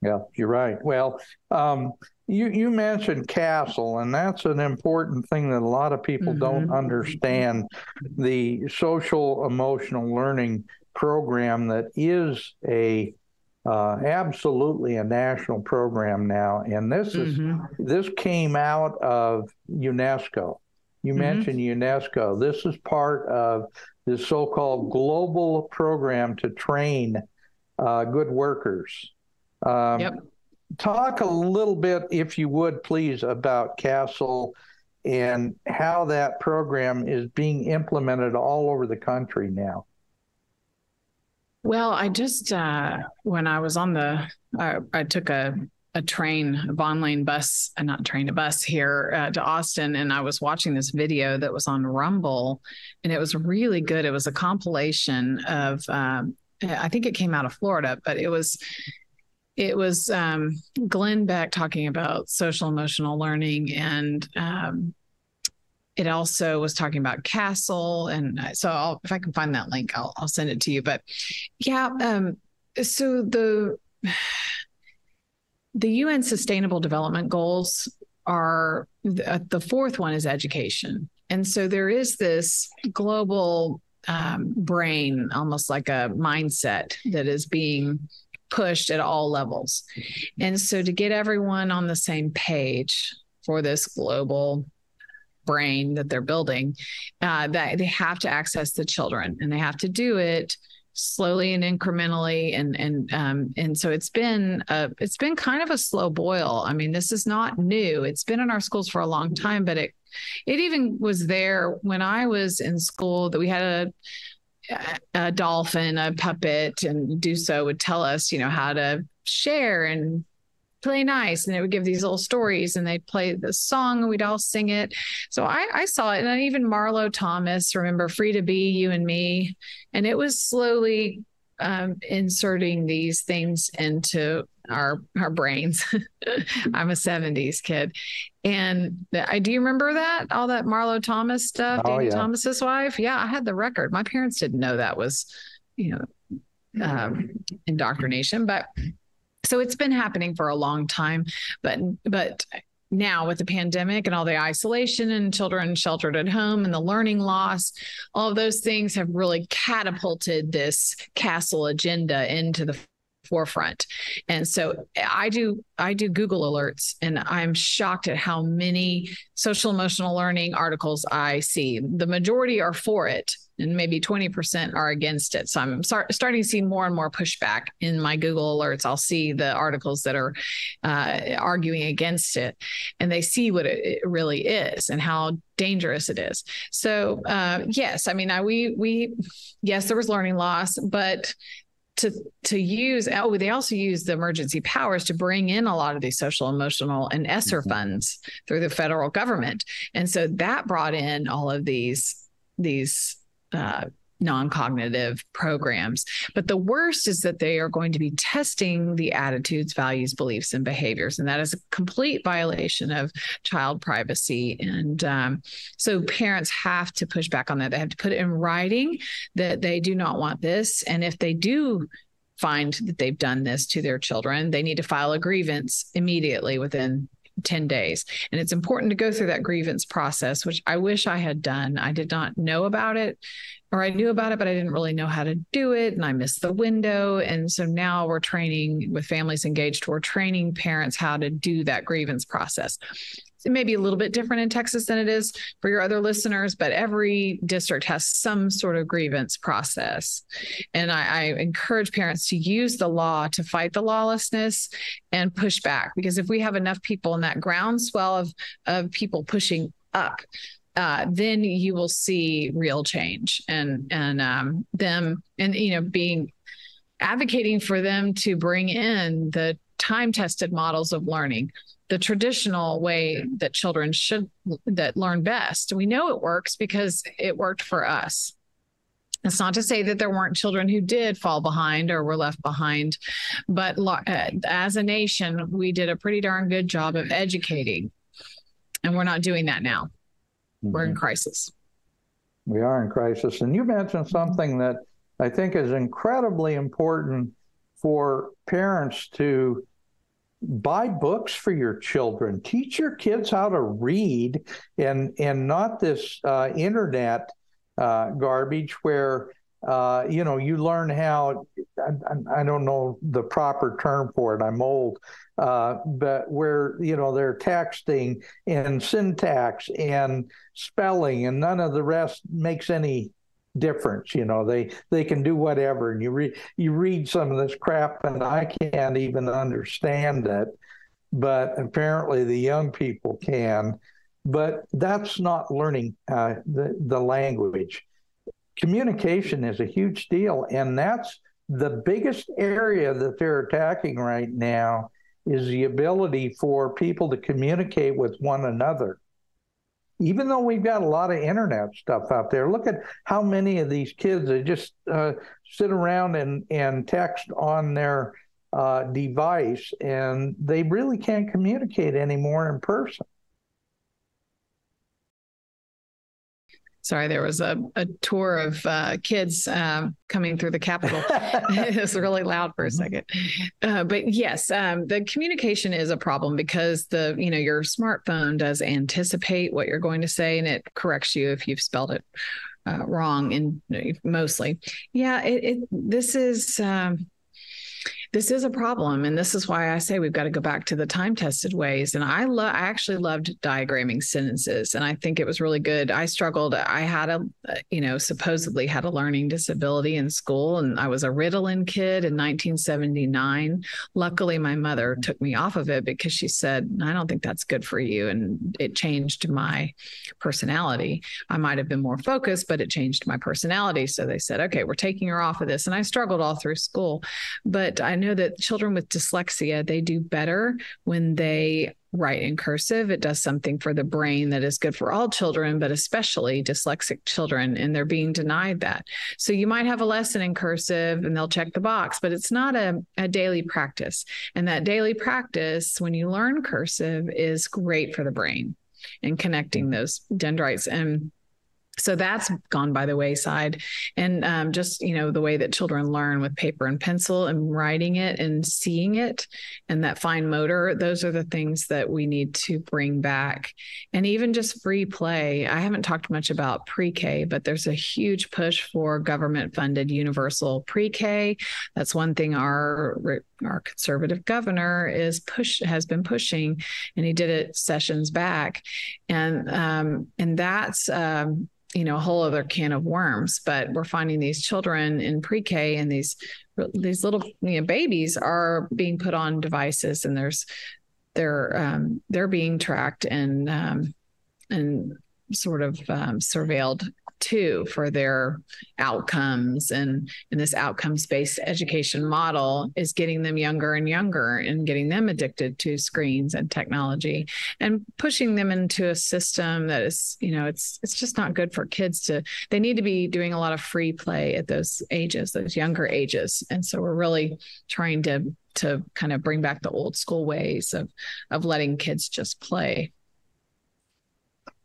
Speaker 2: Yeah, you're right. Well, um, you you mentioned CASEL, and that's an important thing that a lot of people mm-hmm. don't understand. The social emotional learning program that is a uh, absolutely a national program now, and this is mm-hmm. this came out of UNESCO. You mm-hmm. mentioned UNESCO. This is part of the so-called global program to train uh, good workers. Um, yep. Talk a little bit, if you would, please, about CASEL and how that program is being implemented all over the country now.
Speaker 3: Well, I just uh, when I was on the, uh, I took a a train, a Vonlane bus, uh, not train, a bus here uh, to Austin, and I was watching this video that was on Rumble, and it was really good. It was a compilation of, um, I think it came out of Florida, but it was it was um, Glenn Beck talking about social emotional learning, and um, it also was talking about CASEL. And so, I'll, if I can find that link, I'll, I'll send it to you. But yeah, um, so the the UN Sustainable Development Goals are the, the fourth one is education, and so there is this global um, brain, almost like a mindset that is being pushed at all levels. And so to get everyone on the same page for this global brain that they're building, uh, that they have to access the children and they have to do it slowly and incrementally. And and um, and so it's been a, it's been kind of a slow boil. I mean this is not new. It's been in our schools for a long time but it it even was there when i was in school that we had a a dolphin, a puppet, and DUSO would tell us, you know, how to share and play nice. And they would give these little stories and they'd play the song and we'd all sing it. So I, I saw it. And even Marlo Thomas, remember Free to Be, You and Me. And it was slowly um, inserting these things into our our brains. <laughs> I'm a 70s kid. And I do you remember that? All that Marlo Thomas stuff,
Speaker 2: Oh,
Speaker 3: Danny
Speaker 2: yeah.
Speaker 3: Thomas's wife? Yeah, I had the record. My parents didn't know that was, you know, um, indoctrination, but so it's been happening for a long time. But but now with the pandemic and all the isolation and children sheltered at home and the learning loss, all of those things have really catapulted this CASEL agenda into the forefront. And so I do I do Google alerts and I'm shocked at how many social emotional learning articles I see. The majority are for it and maybe 20% are against it. So I'm start, starting to see more and more pushback in my Google alerts. I'll see the articles that are uh, arguing against it and they see what it, really is and how dangerous it is. So uh, yes, I mean, I, we, we, yes, there was learning loss, but to to use oh they also use the emergency powers to bring in a lot of these social emotional and ESSER funds through the federal government. And so that brought in all of these these uh, non-cognitive programs. But the worst is that they are going to be testing the attitudes values beliefs and behaviors. And that is a complete violation of child privacy. And um, so parents have to push back on that. They have to put it in writing that they do not want this. And if they do find that they've done this to their children they need to file a grievance immediately within 10 days. And it's important to go through that grievance process, which I wish I had done. I did not know about it, or I knew about it, but I didn't really know how to do it. And I missed the window. And so now we're training with families engaged, we're training parents how to do that grievance process. It may be a little bit different in Texas than it is for your other listeners, but every district has some sort of grievance process. And I, I encourage parents to use the law to fight the lawlessness and push back. Because if we have enough people in that groundswell of, of people pushing up, uh, then you will see real change and and um, them and you know being advocating for them to bring in the time tested models of learning the traditional way that children should that learn best. We know it works because it worked for us. It's not to say that there weren't children who did fall behind or were left behind but uh, as a nation we did a pretty darn good job of educating and we're not doing that now we're in crisis
Speaker 2: We are in crisis. And you mentioned something that I think is incredibly important for parents to buy books for your children. Teach your kids how to read and and not this uh, internet uh, garbage where uh, you know you learn how I, I, don't know the proper term for it. I'm old, uh, but where you know they're texting and syntax and spelling and none of the rest makes any difference you know. They they can do whatever and you read you read some of this crap and i can't even understand it but apparently the young people can. But that's not learning uh, the the language. Communication is a huge deal and that's the biggest area that they're attacking right now is the ability for people to communicate with one another even though we've got a lot of internet stuff out there, look at how many of these kids that just uh, sit around and, and text on their uh, device and they really can't communicate anymore in person.
Speaker 3: Sorry, there was a, a tour of uh, kids um, coming through the Capitol. <laughs> <laughs> it was really loud for a second, uh, but yes, um, the communication is a problem because the you know your smartphone does anticipate what you're going to say and it corrects you if you've spelled it uh, wrong. and mostly, yeah, it, it this is. Um, this is a problem and this is why i say we've got to go back to the time tested ways and i love i actually loved diagramming sentences and i think it was really good. I struggled i had a uh, you know supposedly had a learning disability in school and i was a ritalin kid in 1979 luckily my mother mm-hmm. took me off of it because she said i don't think that's good for you and it changed my personality. I might have been more focused but it changed my personality so they said okay we're taking her off of this and i struggled all through school but i know that children with dyslexia they do better when they write in cursive. It does something for the brain that is good for all children, but especially dyslexic children, and they're being denied that. So you might have a lesson in cursive and they'll check the box, but it's not a, a daily practice. And that daily practice, when you learn cursive, is great for the brain and connecting those dendrites. And so that's gone by the wayside. And um, just you know the way that children learn with paper and pencil and writing it and seeing it and that fine motor those are the things that we need to bring back. And even just free play. I haven't talked much about pre-k but there's a huge push for government funded universal pre-k. That's one thing our our conservative governor is push has been pushing and he did it sessions back. And um, and that's um, you know a whole other can of worms but we're finding these children in pre-k and these these little you know, babies are being put on devices and there's they're um, they're being tracked and um, and sort of um, surveilled too for their outcomes. And and this outcomes based education model is getting them younger and younger and getting them addicted to screens and technology and pushing them into a system that is you know it's it's just not good for kids to they need to be doing a lot of free play at those ages those younger ages. And so we're really trying to to kind of bring back the old school ways of of letting kids just play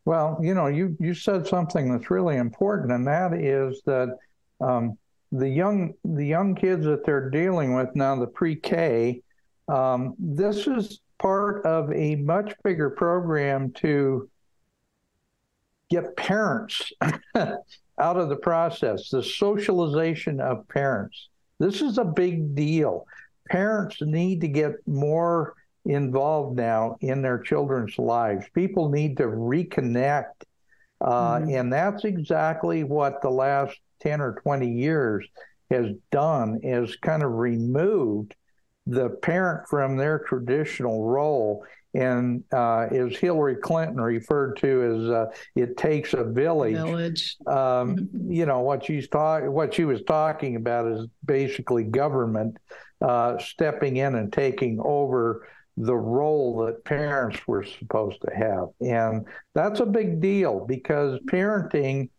Speaker 2: well, you know, you you said something that's really important, and that is that um, the young the young kids that they're dealing with now, the pre-K, um, this is part of a much bigger program to get parents <laughs> out of the process, the socialization of parents. This is a big deal. Parents need to get more involved now in their children's lives. People need to reconnect. Uh, mm-hmm. And that's exactly what the last 10 or 20 years has done is kind of removed the parent from their traditional role and uh, as Hillary Clinton referred to as uh, "it takes a village."
Speaker 3: Village.
Speaker 2: Um, mm-hmm. you know what she's talking, what she was talking about is basically government uh, stepping in and taking over the role that parents were supposed to have. And that's a big deal because parenting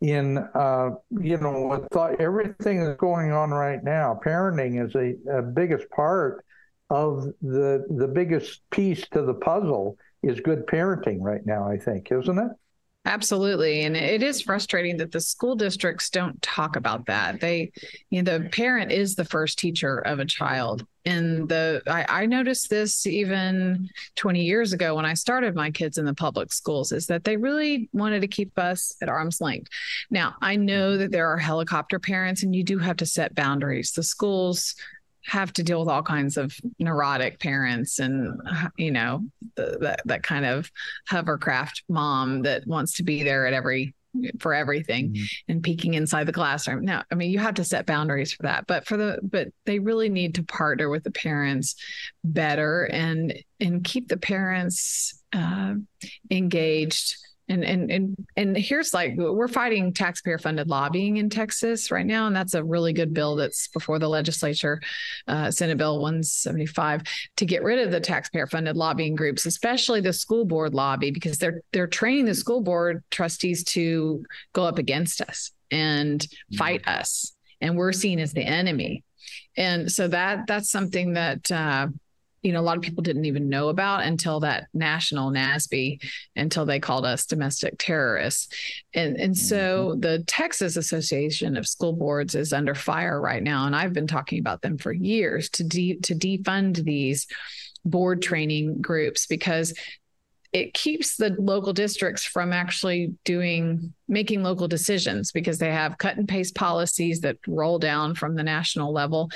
Speaker 2: in uh, you know with everything that's going on right now parenting is a, a biggest part of the the biggest piece to the puzzle is good parenting right now i think isn't it
Speaker 3: Absolutely. And it is frustrating that the school districts don't talk about that. They, you know, the parent is the first teacher of a child. And the I, I noticed this even 20 years ago when I started my kids in the public schools, is that they really wanted to keep us at arm's length. Now, I know that there are helicopter parents and you do have to set boundaries. The schools have to deal with all kinds of neurotic parents and you know the, that that kind of hovercraft mom that wants to be there at every for everything mm-hmm. and peeking inside the classroom. Now, I mean, you have to set boundaries for that, but for the but they really need to partner with the parents better and and keep the parents uh, engaged and and and and here's like we're fighting taxpayer funded lobbying in Texas right now, and that's a really good bill that's before the legislature, uh, Senate Bill 175, to get rid of the taxpayer funded lobbying groups, especially the school board lobby, because they're they're training the school board trustees to go up against us and fight us, and we're seen as the enemy, and so that that's something that. Uh, you know a lot of people didn't even know about until that national NASB until they called us domestic terrorists and and so mm-hmm. the Texas Association of School Boards is under fire right now and I've been talking about them for years to de- to defund these board training groups because it keeps the local districts from actually doing making local decisions because they have cut and paste policies that roll down from the national level.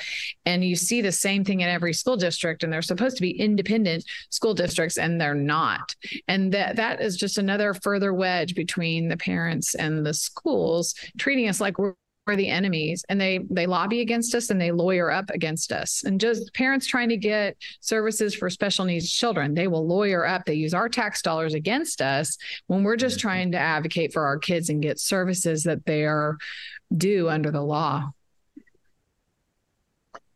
Speaker 3: And you see the same thing in every school district and they're supposed to be independent school districts and they're not. And that that is just another further wedge between the parents and the schools treating us like we're are the enemies and they they lobby against us and they lawyer up against us. And just parents trying to get services for special needs children they will lawyer up. They use our tax dollars against us when we're just mm-hmm. trying to advocate for our kids and get services that they are due under the law.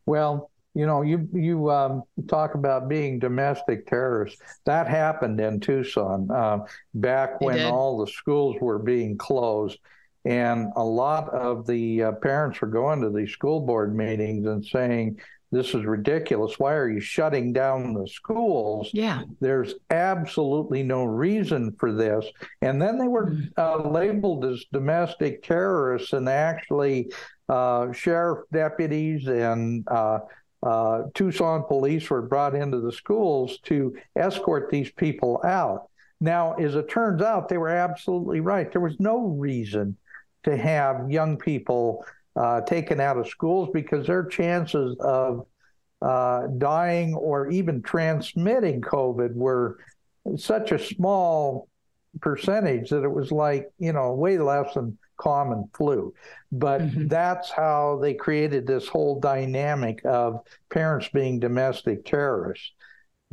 Speaker 2: Well you know, you you um, talk about being domestic terrorists. That happened in Tucson uh, back when all the schools were being closed, and a lot of the uh, parents were going to these school board meetings and saying, "This is ridiculous. Why are you shutting down the schools?"
Speaker 3: Yeah,
Speaker 2: there's absolutely no reason for this. And then they were mm. uh, labeled as domestic terrorists, and actually. Uh, sheriff deputies and uh, uh, Tucson police were brought into the schools to escort these people out. Now, as it turns out, they were absolutely right. There was no reason to have young people uh, taken out of schools because their chances of uh, dying or even transmitting COVID were such a small percentage that it was like, you know, way less than common flu. But mm-hmm. that's how they created this whole dynamic of parents being domestic terrorists.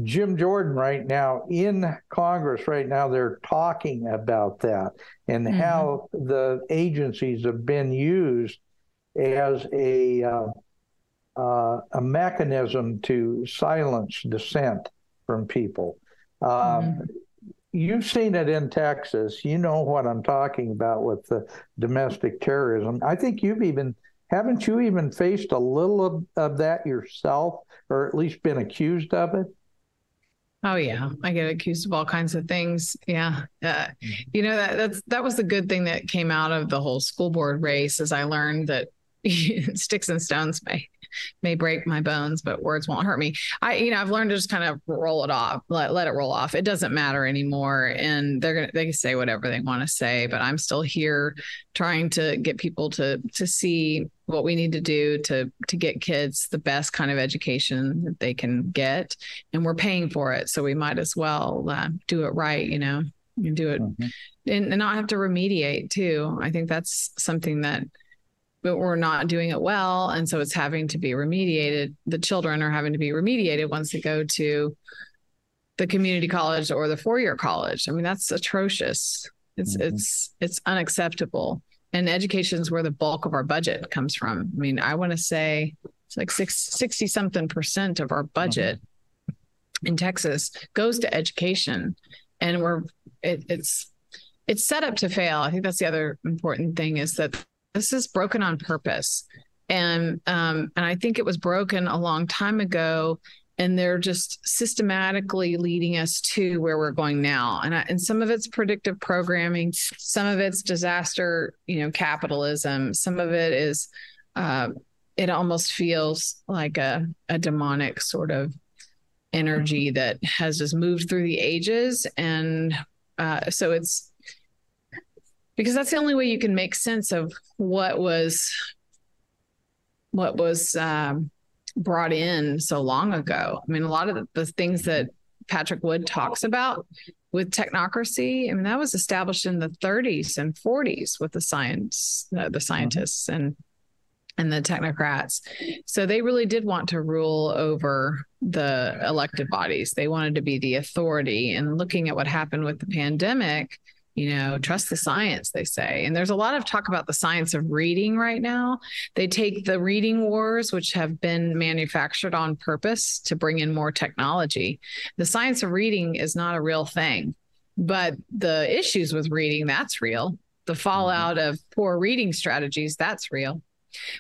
Speaker 2: Jim Jordan, right now in Congress, right now, they're talking about that and mm-hmm. how the agencies have been used as a uh, uh, a mechanism to silence dissent from people. Um, mm-hmm you've seen it in Texas. You know what I'm talking about with the domestic terrorism. I think you've even haven't you even faced a little of, of that yourself, or at least been accused of it?
Speaker 3: Oh yeah, I get accused of all kinds of things. Yeah, uh, you know that that's that was the good thing that came out of the whole school board race, is I learned that <laughs> sticks and stones may may break my bones, but words won't hurt me. I, you know, I've learned to just kind of roll it off, let, let it roll off. It doesn't matter anymore. And they're going to, they can say whatever they want to say, but I'm still here trying to get people to, to see what we need to do to, to get kids the best kind of education that they can get. And we're paying for it. So we might as well uh, do it right, you know, and do it mm-hmm. and, and not have to remediate too. I think that's something that, but we're not doing it well. And so it's having to be remediated. The children are having to be remediated once they go to the community college or the four year college. I mean, that's atrocious. It's mm-hmm. it's it's unacceptable. And education is where the bulk of our budget comes from. I mean, I want to say it's like six, 60 something percent of our budget mm-hmm. in Texas goes to education. And we're it, it's it's set up to fail. I think that's the other important thing is that this is broken on purpose. And um, and I think it was broken a long time ago and they're just systematically leading us to where we're going now. And I, and some of it's predictive programming some of it's disaster you know capitalism some of it is uh, it almost feels like a, a demonic sort of energy that has just moved through the ages. And uh, so it's because that's the only way you can make sense of what was what was um, brought in so long ago. I mean, a lot of the, the, things that Patrick Wood talks about with technocracy, I mean, that was established in the 30s and 40s with the science, uh, the mm-hmm. scientists and and the technocrats. So they really did want to rule over the elected bodies. They wanted to be the authority. And looking at what happened with the pandemic, you know trust the science they say. And there's a lot of talk about the science of reading right now. They take the reading wars which have been manufactured on purpose to bring in more technology. The science of reading is not a real thing but the issues with reading that's real. The fallout of poor reading strategies that's real.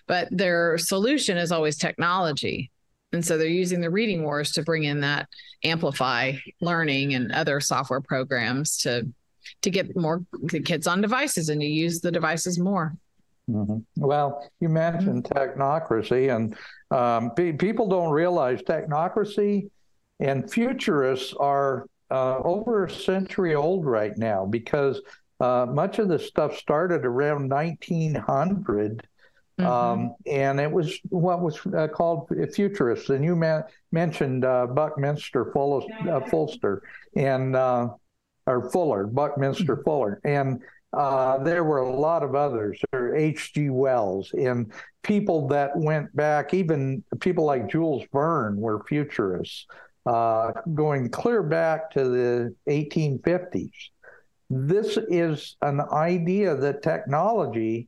Speaker 3: But their solution is always technology. And so they're using the reading wars to bring in that amplify learning and other software programs to to get more the kids on devices and you use the devices more.
Speaker 2: Mm-hmm. Well, you mentioned mm-hmm. technocracy, and um, people don't realize technocracy and futurists are uh, over a century old right now because uh, much of this stuff started around 1900. Mm-hmm. Um, and it was what was uh, called futurists. And you ma- mentioned uh, Buckminster fuller Fulster, and uh, or Fuller, Buckminster mm-hmm. Fuller, and uh, there were a lot of others, or H.G. Wells, and people that went back, even people like Jules Verne were futurists, uh, going clear back to the 1850s. This is an idea that technology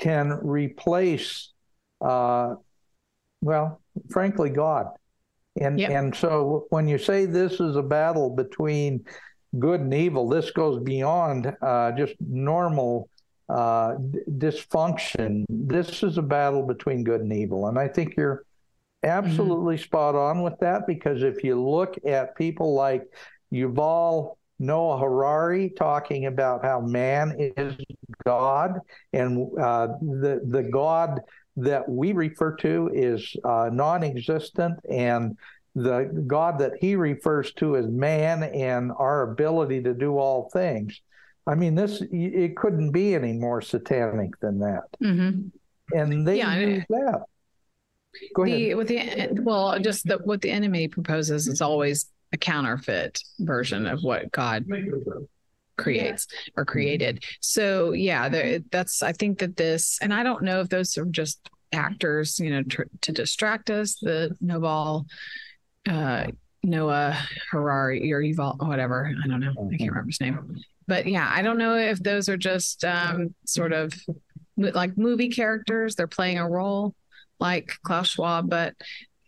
Speaker 2: can replace, uh, well, frankly, God. And
Speaker 3: Yep.
Speaker 2: and so when you say this is a battle between good and evil, this goes beyond uh, just normal uh, d- dysfunction. This is a battle between good and evil, and I think you're absolutely spot on with that because if you look at people like Yuval Noah Harari talking about how man is God and uh, the the God that we refer to is uh, non-existent and the God that he refers to as man and our ability to do all things. I mean, this it couldn't be any more satanic than that,
Speaker 3: Mhm.
Speaker 2: and they
Speaker 3: Yeah,
Speaker 2: use that. Go ahead.
Speaker 3: With the well, just the, what the enemy proposes is always a counterfeit version of what God creates or created. So yeah, there, that's I think that this, and I don't know if those are just actors, you know, tr- to distract us. The Noval, uh, Noah Harari or Yuval, whatever. I don't know. I can't remember his name. But yeah, I don't know if those are just um, sort of like movie characters. They're playing a role like Klaus Schwab, but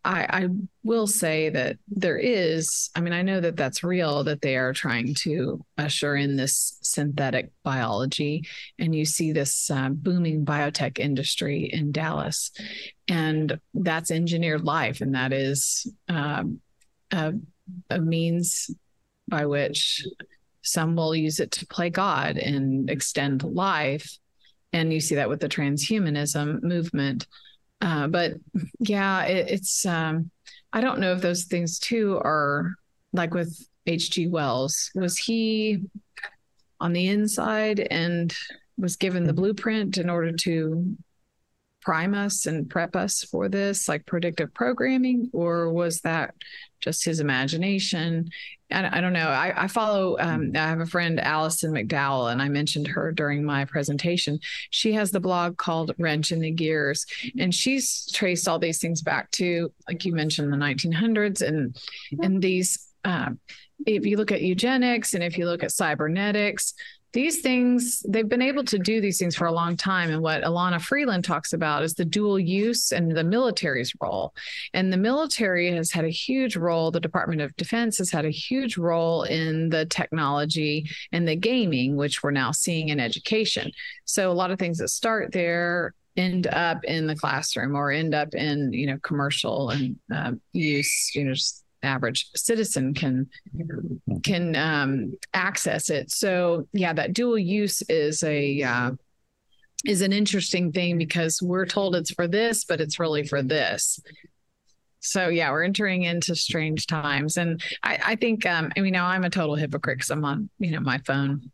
Speaker 3: I, I will say that there is, I mean, I know that that's real, that they are trying to usher in this synthetic biology. And you see this uh, booming biotech industry in Dallas. And that's engineered life. And that is um, a, a means by which some will use it to play God and extend life. And you see that with the transhumanism movement. Uh, but yeah, it, it's um, I don't know if those things too are like with H.G. Wells. Was he on the inside and was given the blueprint in order to prime us and prep us for this, like predictive programming, or was that just his imagination? I, I don't know. I, I follow. Um, I have a friend, Alison McDowell, and I mentioned her during my presentation. She has the blog called Wrench in the Gears, and she's traced all these things back to, like you mentioned, the 1900s, and and these. Um, if you look at eugenics and if you look at cybernetics, these things they've been able to do these things for a long time. And what Elana Freeland talks about is the dual use and the military's role. And the military has had a huge role. The department of defense has had a huge role in the technology and the gaming which we're now seeing in education. So a lot of things that start there end up in the classroom or end up in you know commercial and uh, use you know just average citizen can can um, access it. So yeah, that dual use is a uh, is an interesting thing because we're told it's for this, but it's really for this. So yeah, we're entering into strange times, and I, I think um, I mean now I'm a total hypocrite because I'm on you know my phone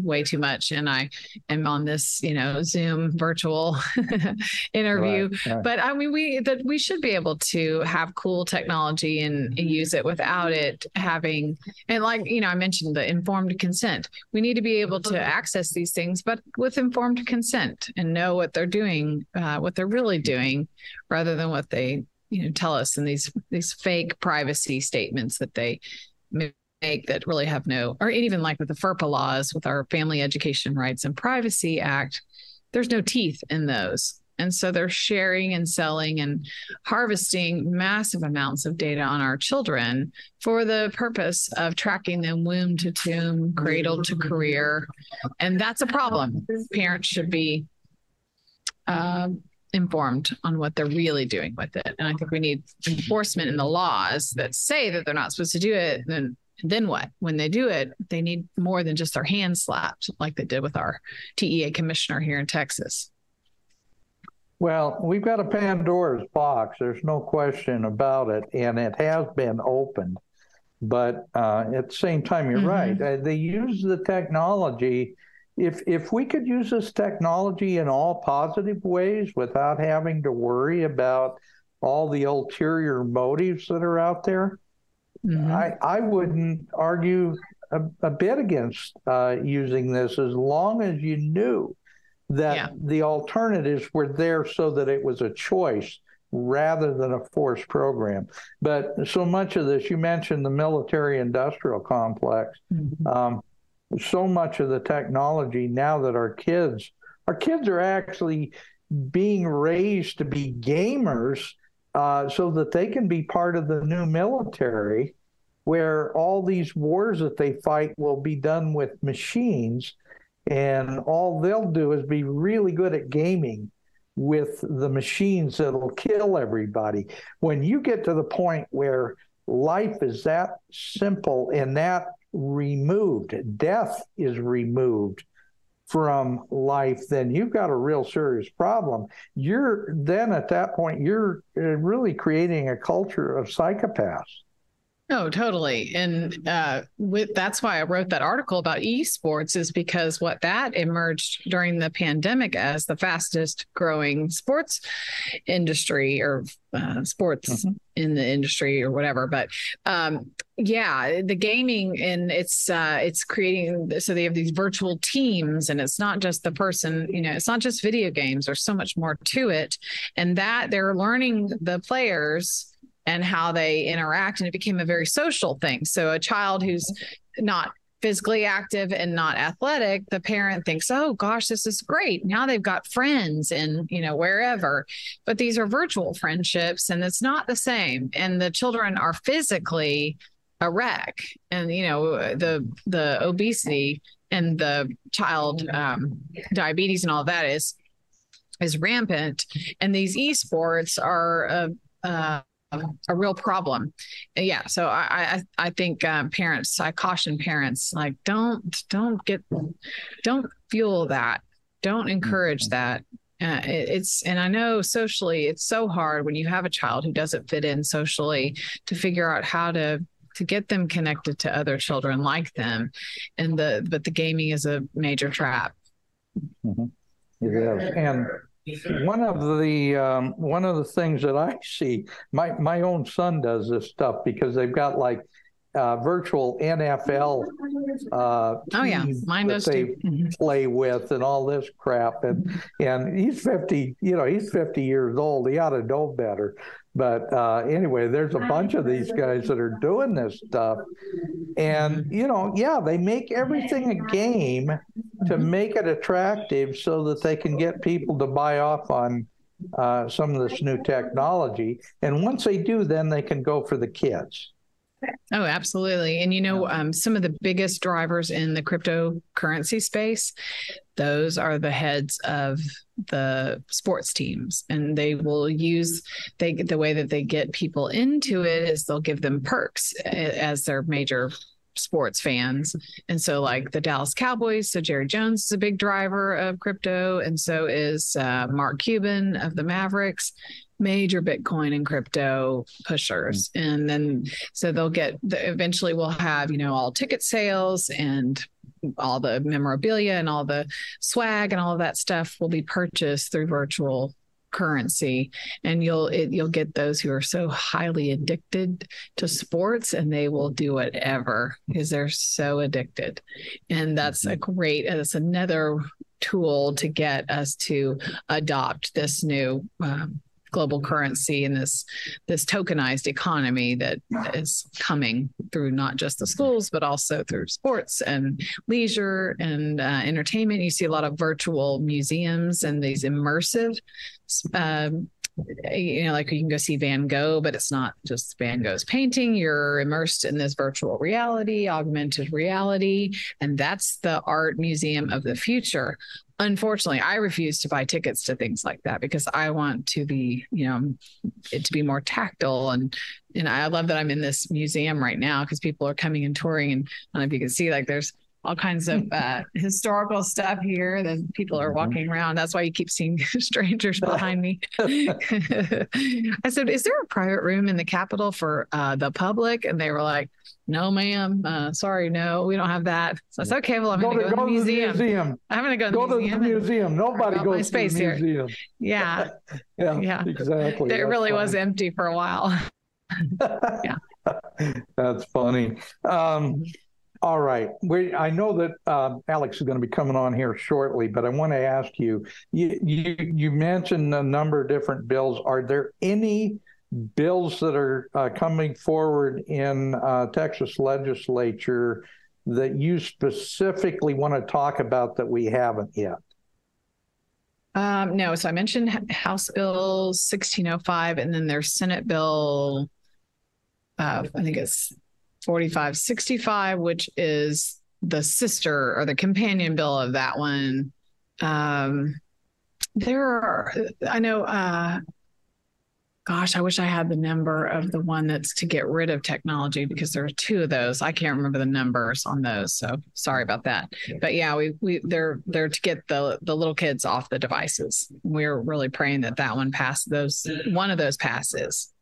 Speaker 3: way too much, and I am on this you know Zoom virtual <laughs> interview.
Speaker 2: Right, right.
Speaker 3: But I mean we that we should be able to have cool technology and, and use it without it having and like you know I mentioned the informed consent. We need to be able to access these things, but with informed consent and know what they're doing, uh, what they're really doing, rather than what they you know tell us in these these fake privacy statements that they make that really have no or even like with the FERPA laws with our Family Education Rights and Privacy Act, there's no teeth in those. And so they're sharing and selling and harvesting massive amounts of data on our children for the purpose of tracking them womb to tomb, cradle to career. And that's a problem. Parents should be um, informed on what they're really doing with it. And I think we need enforcement in the laws that say that they're not supposed to do it. Then then what? When they do it, they need more than just their hand slapped, like they did with our TEA commissioner here in Texas.
Speaker 2: Well, we've got a Pandora's box. There's no question about it, and it has been opened. But uh, at the same time, you're
Speaker 3: Mhm.
Speaker 2: right. Uh, they use the technology. If if we could use this technology in all positive ways without having to worry about all the ulterior motives that are out there,
Speaker 3: Mhm.
Speaker 2: I, I wouldn't argue a, a bit against uh, using this as long as you knew that
Speaker 3: Yeah.
Speaker 2: the alternatives were there so that it was a choice rather than a forced program. But so much of this, you mentioned the military industrial complex.
Speaker 3: Mhm.
Speaker 2: Um, so much of the technology now that our kids, our kids are actually being raised to be gamers uh, so that they can be part of the new military, where all these wars that they fight will be done with machines, and all they'll do is be really good at gaming with the machines that'll kill everybody. When you get to the point where life is that simple and that removed, death is removed from life, then you've got a real serious problem. You're then at that point, you're uh, really creating a culture of psychopaths.
Speaker 3: Oh, totally. And uh, with that's why I wrote that article about esports is because what that emerged during the pandemic as the fastest growing sports industry or uh, sports mm-hmm. in the industry or whatever. But um, yeah, the gaming and it's uh, it's creating so they have these virtual teams and it's not just the person, you know, it's not just video games. There's so much more to it, and that they're learning the players and how they interact. And it became a very social thing. So a child who's not physically active and not athletic, the parent thinks, oh gosh, this is great. Now they've got friends and, you know, wherever. But these are virtual friendships and it's not the same. And the children are physically a wreck. And, you know, the the obesity and the child um, diabetes and all that is is rampant. And these esports are a, uh, a real problem. Yeah. So I I, I think um, parents, I caution parents, like don't don't get don't fuel that. Don't encourage mm-hmm. that. Uh, it, it's and I know socially it's so hard when you have a child who doesn't fit in socially to figure out how to to get them connected to other children like them, and the but the gaming is a major trap.
Speaker 2: Mm-hmm. It is, and one of the um, one of the things that I see, my my own son does this stuff because they've got like uh, virtual NFL. Uh,
Speaker 3: oh yeah, mine does
Speaker 2: they
Speaker 3: too.
Speaker 2: Mm-hmm. play with and all this crap, and and he's fifty. You know, he's fifty years old. He ought to know better. But uh, anyway, there's a bunch of these guys that are doing this stuff. And, you know, yeah, they make everything a game to make it attractive so that they can get people to buy off on uh, some of this new technology. And once they do, then they can go for the kids.
Speaker 3: Oh, absolutely. And you know, um, some of the biggest drivers in the cryptocurrency space, those are the heads of the sports teams. And they will use they the way that they get people into it is they'll give them perks as their major sports fans. And so, like the Dallas Cowboys, so Jerry Jones is a big driver of crypto, and so is uh, Mark Cuban of the Mavericks major Bitcoin and crypto pushers. Mm-hmm. And then so they'll get eventually we'll have, you know, all ticket sales and all the memorabilia and all the swag and all of that stuff will be purchased through virtual currency and you'll it, you'll get those who are so highly addicted to sports and they will do whatever because they're so addicted and that's a mm-hmm. great that's another tool to get us to adopt this new um, global currency and this this tokenized economy that is coming through not just the schools but also through sports and leisure and uh, entertainment. You see a lot of virtual museums and these immersive. Um, you know, like you can go see Van Gogh, but it's not just Van mm-hmm. Gogh's painting. You're immersed in this virtual reality, augmented reality, and that's the art museum of the future. Unfortunately i refuse to buy tickets to things like that because i want to be you know it to be more tactile. And and i love that i'm in this museum right now because people are coming and touring and i don't know if you can see like there's all kinds of <laughs> uh, historical stuff here that people are mm-hmm. walking around. That's why you keep seeing <laughs> strangers <laughs> behind me. I said, "Is there a private room in the Capitol for uh, the public?" And they were like, "No, ma'am. Uh, sorry, no, we don't have that." So I said, "Okay, well, I'm going to go, go, to the museum. museum. I'm going to go,
Speaker 2: go to the museum. Nobody goes my space to the
Speaker 3: here. museum. Yeah,
Speaker 2: yeah, yeah, exactly.
Speaker 3: It really funny. was empty for a while. yeah,
Speaker 2: that's funny. Um, all right. We, I know that uh, Alex is going to be coming on here shortly, but I want to ask you, you, you, you mentioned a number of different bills. Are there any bills that are uh, coming forward in uh, Texas legislature that you specifically want to talk about that we haven't yet?
Speaker 3: Um, no, so I mentioned House Bill 1605, and then there's Senate Bill, uh, I think it's 4565, which is the sister or the companion bill of that one. Um, there are, I know, uh, gosh, I wish I had the number of the one that's to get rid of technology because there are two of those. I can't remember the numbers on those, so sorry about that. But yeah, we we they're they're to get the the little kids off the devices. We're really praying that that one passes. Those one of those passes.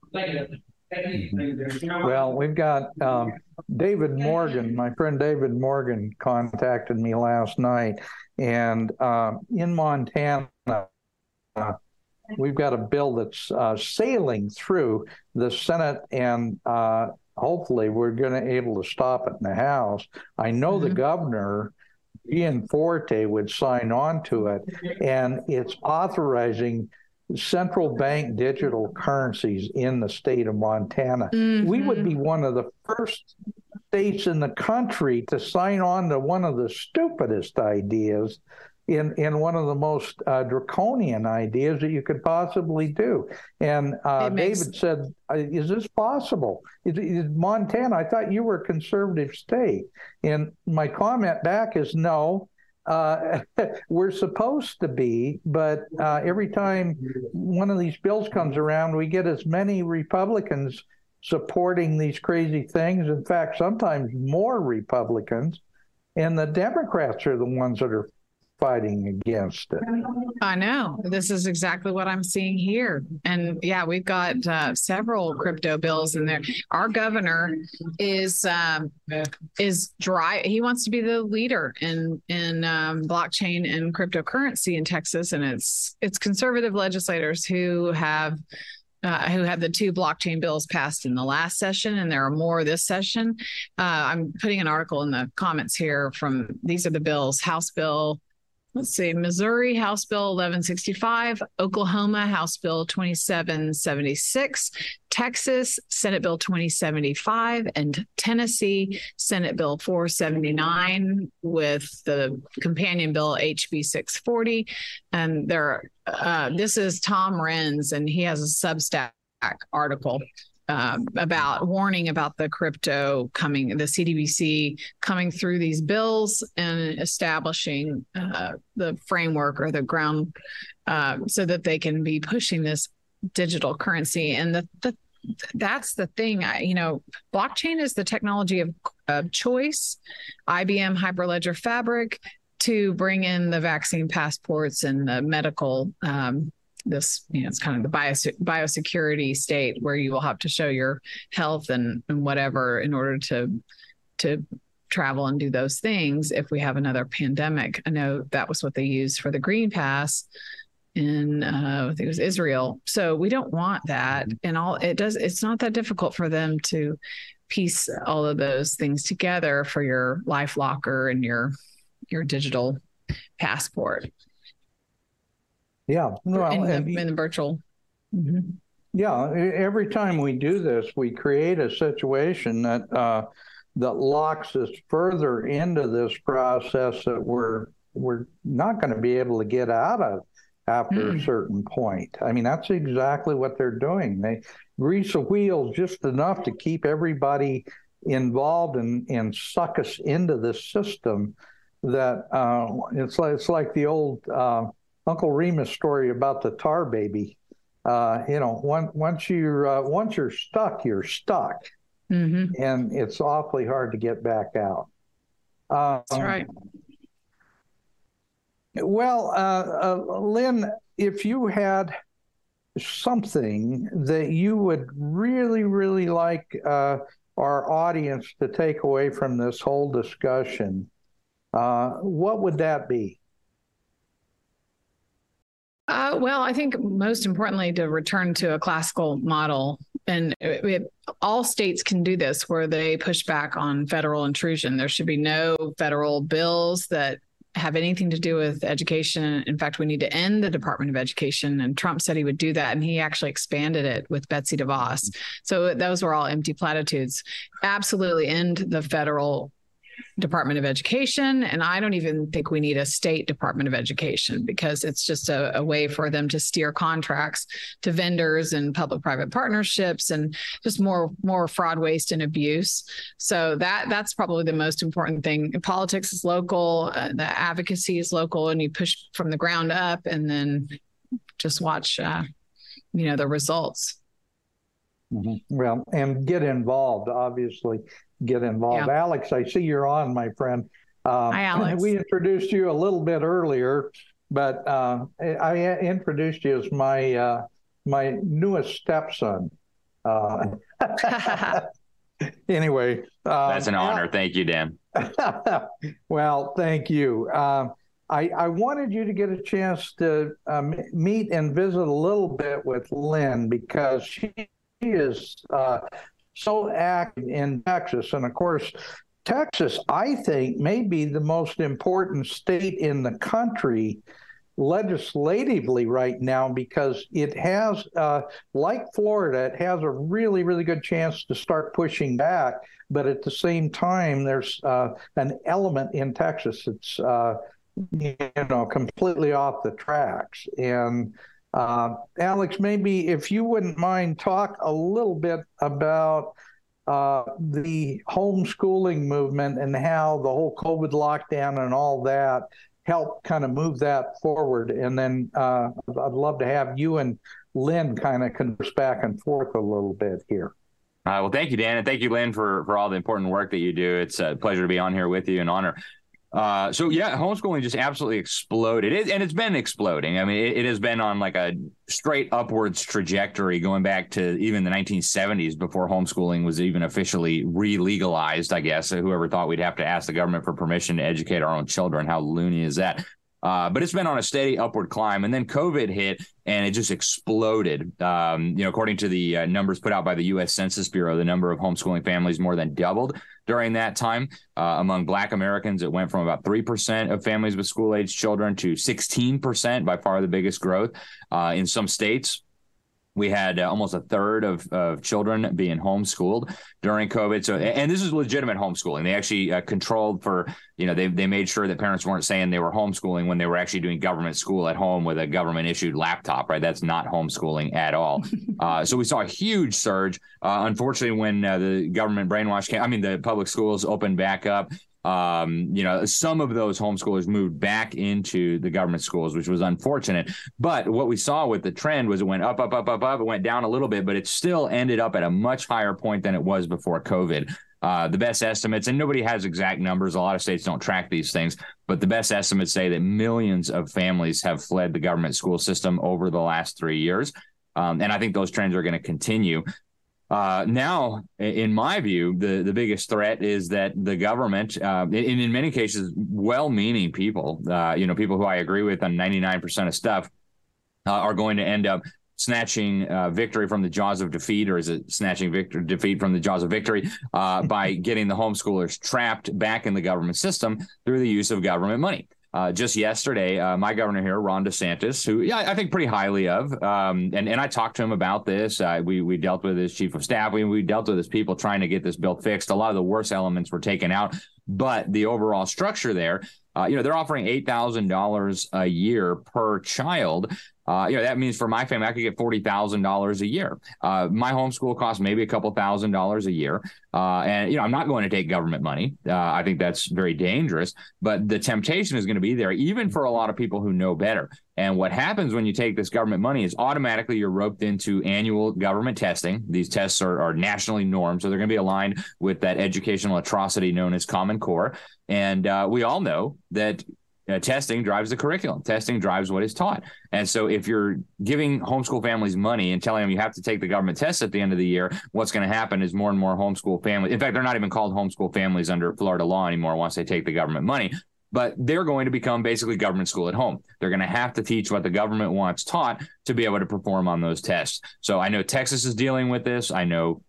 Speaker 2: Well, we've got um, David Morgan. My friend David Morgan contacted me last night, and uh, in Montana. Uh, we've got a bill that's uh, sailing through the Senate, and uh, hopefully we're going to able to stop it in the House. I know mm-hmm. the governor, Gianforte would sign on to it, and it's authorizing central bank digital currencies in the state of Montana. Mm-hmm. We would be one of the first states in the country to sign on to one of the stupidest ideas in in one of the most uh, draconian ideas that you could possibly do. And uh, makes... David said, "Is this possible? Is, is, Montana? I thought you were a conservative state." And my comment back is, "No." Uh, <laughs> we're supposed to be, but uh, every time one of these bills comes around, we get as many Republicans supporting these crazy things. In fact, sometimes more Republicans, and the Democrats are the ones that are fighting against it.
Speaker 3: I know. This is exactly what I'm seeing here. And yeah, we've got uh, several crypto bills in there. Our governor is um, is dry. He wants to be the leader in in um, blockchain and cryptocurrency in Texas, and it's it's conservative legislators who have uh, who had the two blockchain bills passed in the last session, and there are more this session. Uh, I'm putting an article in the comments here from these are the bills House Bill let's see, Missouri House Bill 1165, Oklahoma House Bill 2776, Texas Senate Bill 2075, and Tennessee Senate Bill 479 with the companion bill HB 640. And there, uh, this is Tom Renz, and he has a Substack article uh, about warning about the crypto coming, the CBDC coming through these bills and establishing uh, the framework or the ground uh, so that they can be pushing this digital currency. And the, the that's the thing. I, you know, blockchain is the technology of, of choice. IBM Hyperledger Fabric to bring in the vaccine passports and the medical um, this you know it's kind of the bios- biosecurity state where you will have to show your health and, and whatever in order to to travel and do those things if we have another pandemic i know that was what they used for the green pass in uh, I think it was Israel. So we don't want that. Mm-hmm. And all it does, it's not that difficult for them to piece all of those things together for your life locker and your your digital passport.
Speaker 2: Yeah.
Speaker 3: Well, in, and, the, in the virtual.
Speaker 2: Mm-hmm. Yeah. Every time we do this, we create a situation that uh, that locks us further into this process that we're we're not going to be able to get out of after mm. a certain point. I mean, that's exactly what they're doing. They grease the wheels just enough to keep everybody involved and, and suck us into this system that uh, it's like it's like the old uh, Uncle Remus story about the tar baby. Uh, you know, one, once you're uh, once you're stuck, you're stuck, mm-hmm. and it's awfully hard to get back out.
Speaker 3: Um, That's right.
Speaker 2: Well, uh, uh, Lynn, if you had something that you would really, really like uh, our audience to take away from this whole discussion, uh, what would that be?
Speaker 3: Uh, well, I think most importantly, to return to a classical model. And it, it, all states can do this where they push back on federal intrusion. There should be no federal bills that have anything to do with education. In fact, we need to end the Department of Education. And Trump said he would do that. And he actually expanded it with Betsy DeVos. So those were all empty platitudes. Absolutely end the federal Department of Education. And I don't even think we need a state Department of Education because it's just a, a way for them to steer contracts to vendors and public private partnerships and just more more fraud, waste, and abuse. So that that's probably the most important thing. Politics is local, uh, the advocacy is local, and you push from the ground up and then just watch uh, you know the results.
Speaker 2: Mm-hmm. Well, and get involved, obviously get involved. Yeah. Alex, I see you're on, my friend.
Speaker 3: Uh, Hi, <clears throat> Alex.
Speaker 2: We introduced you a little bit earlier, but uh, I introduced you as my uh, my newest stepson. Uh, <laughs> <laughs> anyway,
Speaker 5: um, that's an honor. thank you, Dan. <laughs>
Speaker 2: well, thank you. Um, I, I, wanted you to get a chance to um, meet and visit a little bit with Lynn because she is uh, so active in Texas. And of course, Texas, I think, may be the most important state in the country legislatively right now because it has, uh, like Florida, it has a really, really good chance to start pushing back. But at the same time, there's uh, an element in Texas that's, uh, you know, completely off the tracks. And uh, Alex, maybe if you wouldn't mind, talk a little bit about uh, the homeschooling movement and how the whole COVID lockdown and all that helped kind of move that forward. And then uh, I'd love to have you and Lynn kind of converse back and forth a little bit here.
Speaker 5: Uh, well, thank you, Dan, and thank you, Lynn, for for all the important work that you do. It's a pleasure to be on here with you, an honor. Uh, so yeah, homeschooling just absolutely exploded, it, and it's been exploding. I mean, it, it, has been on like a straight upwards trajectory going back to even the 1970s before homeschooling was even officially re-legalized. I guess whoever thought we'd have to ask the government for permission to educate our own children, how loony is that? Uh, but it's been on a steady upward climb. And then COVID hit and it just exploded. Um, you know, according to the uh, numbers put out by the U.S. Census Bureau, the number of homeschooling families more than doubled during that time. Uh, among Black Americans, it went from about 3% of families with school age children to 16%, by far the biggest growth. Uh, in some states, we had uh, almost a third of, of children being homeschooled during COVID. So, and this is legitimate homeschooling. They actually uh, controlled for, you know, they, they made sure that parents weren't saying they were homeschooling when they were actually doing government school at home with a government issued laptop, right? That's not homeschooling at all. <laughs> uh, so we saw a huge surge. Uh, unfortunately, when uh, the government brainwash came, I mean, the public schools opened back up, um, you know, some of those homeschoolers moved back into the government schools, which was unfortunate. But what we saw with the trend was it went up, up, up, up, up. It went down a little bit, but it still ended up at a much higher point than it was before COVID. Uh, the best estimates, and nobody has exact numbers. A lot of states don't track these things, but the best estimates say that millions of families have fled the government school system over the last three years. Um, and I think those trends are going to continue. Uh, now, in my view, the, the biggest threat is that the government, uh, in, in many cases, well-meaning people, uh, you know, people who I agree with on 99% of stuff, uh, are going to end up snatching uh, victory from the jaws of defeat, or is it snatching victory defeat from the jaws of victory uh, by <laughs> getting the homeschoolers trapped back in the government system through the use of government money. Uh, just yesterday, uh, my governor here, Ron DeSantis, who yeah, I think pretty highly of, um, and and I talked to him about this. Uh, we we dealt with his chief of staff. We we dealt with his people trying to get this bill fixed. A lot of the worst elements were taken out, but the overall structure there, uh, you know, they're offering eight thousand dollars a year per child uh, you know, that means for my family, I could get forty thousand dollars a year. Uh, my homeschool costs maybe a couple thousand dollars a year, uh, and you know, I'm not going to take government money. Uh, I think that's very dangerous. But the temptation is going to be there, even for a lot of people who know better. And what happens when you take this government money is automatically you're roped into annual government testing. These tests are, are nationally normed, so they're going to be aligned with that educational atrocity known as Common Core. And uh, we all know that uh, testing drives the curriculum. Testing drives what is taught. And so, if you're giving homeschool families money and telling them you have to take the government tests at the end of the year, what's going to happen is more and more homeschool families. In fact, they're not even called homeschool families under Florida law anymore once they take the government money. But they're going to become basically government school at home. They're going to have to teach what the government wants taught to be able to perform on those tests. So I know Texas is dealing with this. I know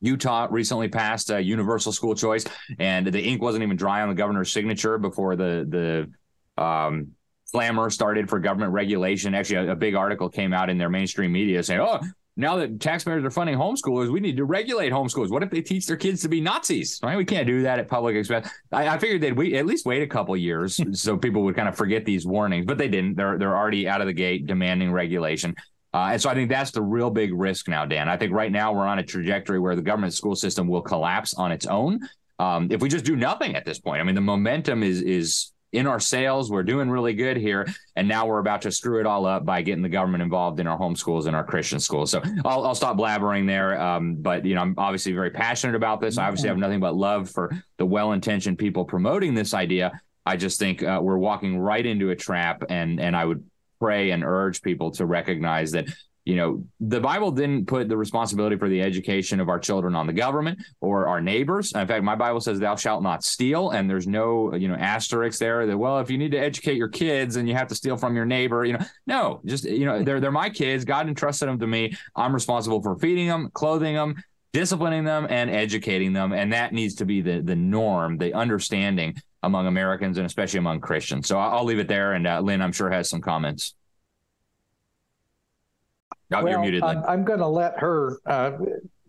Speaker 5: Utah recently passed a universal school choice, and the ink wasn't even dry on the governor's signature before the the um, clamor started for government regulation. Actually, a, a, big article came out in their mainstream media saying, "Oh, now that taxpayers are funding homeschoolers, we need to regulate homeschoolers. What if they teach their kids to be Nazis? Right? We can't do that at public expense. I, I figured they'd wait, at least wait a couple years <laughs> so people would kind of forget these warnings, but they didn't. They're they're already out of the gate demanding regulation. Uh, and so I think that's the real big risk now, Dan. I think right now we're on a trajectory where the government school system will collapse on its own um, if we just do nothing at this point. I mean, the momentum is is in our sails. We're doing really good here. And now we're about to screw it all up by getting the government involved in our homeschools and our Christian schools. So I'll, I'll stop blabbering there. Um, but, you know, I'm obviously very passionate about this. I obviously have nothing but love for the well intentioned people promoting this idea. I just think uh, we're walking right into a trap. And, and I would pray and urge people to recognize that you know, the Bible didn't put the responsibility for the education of our children on the government or our neighbors. In fact, my Bible says, "Thou shalt not steal," and there's no, you know, asterisk there that well, if you need to educate your kids and you have to steal from your neighbor, you know, no, just you know, they're they're my kids. God entrusted them to me. I'm responsible for feeding them, clothing them, disciplining them, and educating them, and that needs to be the the norm, the understanding among Americans and especially among Christians. So I'll leave it there. And uh, Lynn, I'm sure has some comments.
Speaker 2: Oh, well, you're muted. I'm, I'm going to let her uh,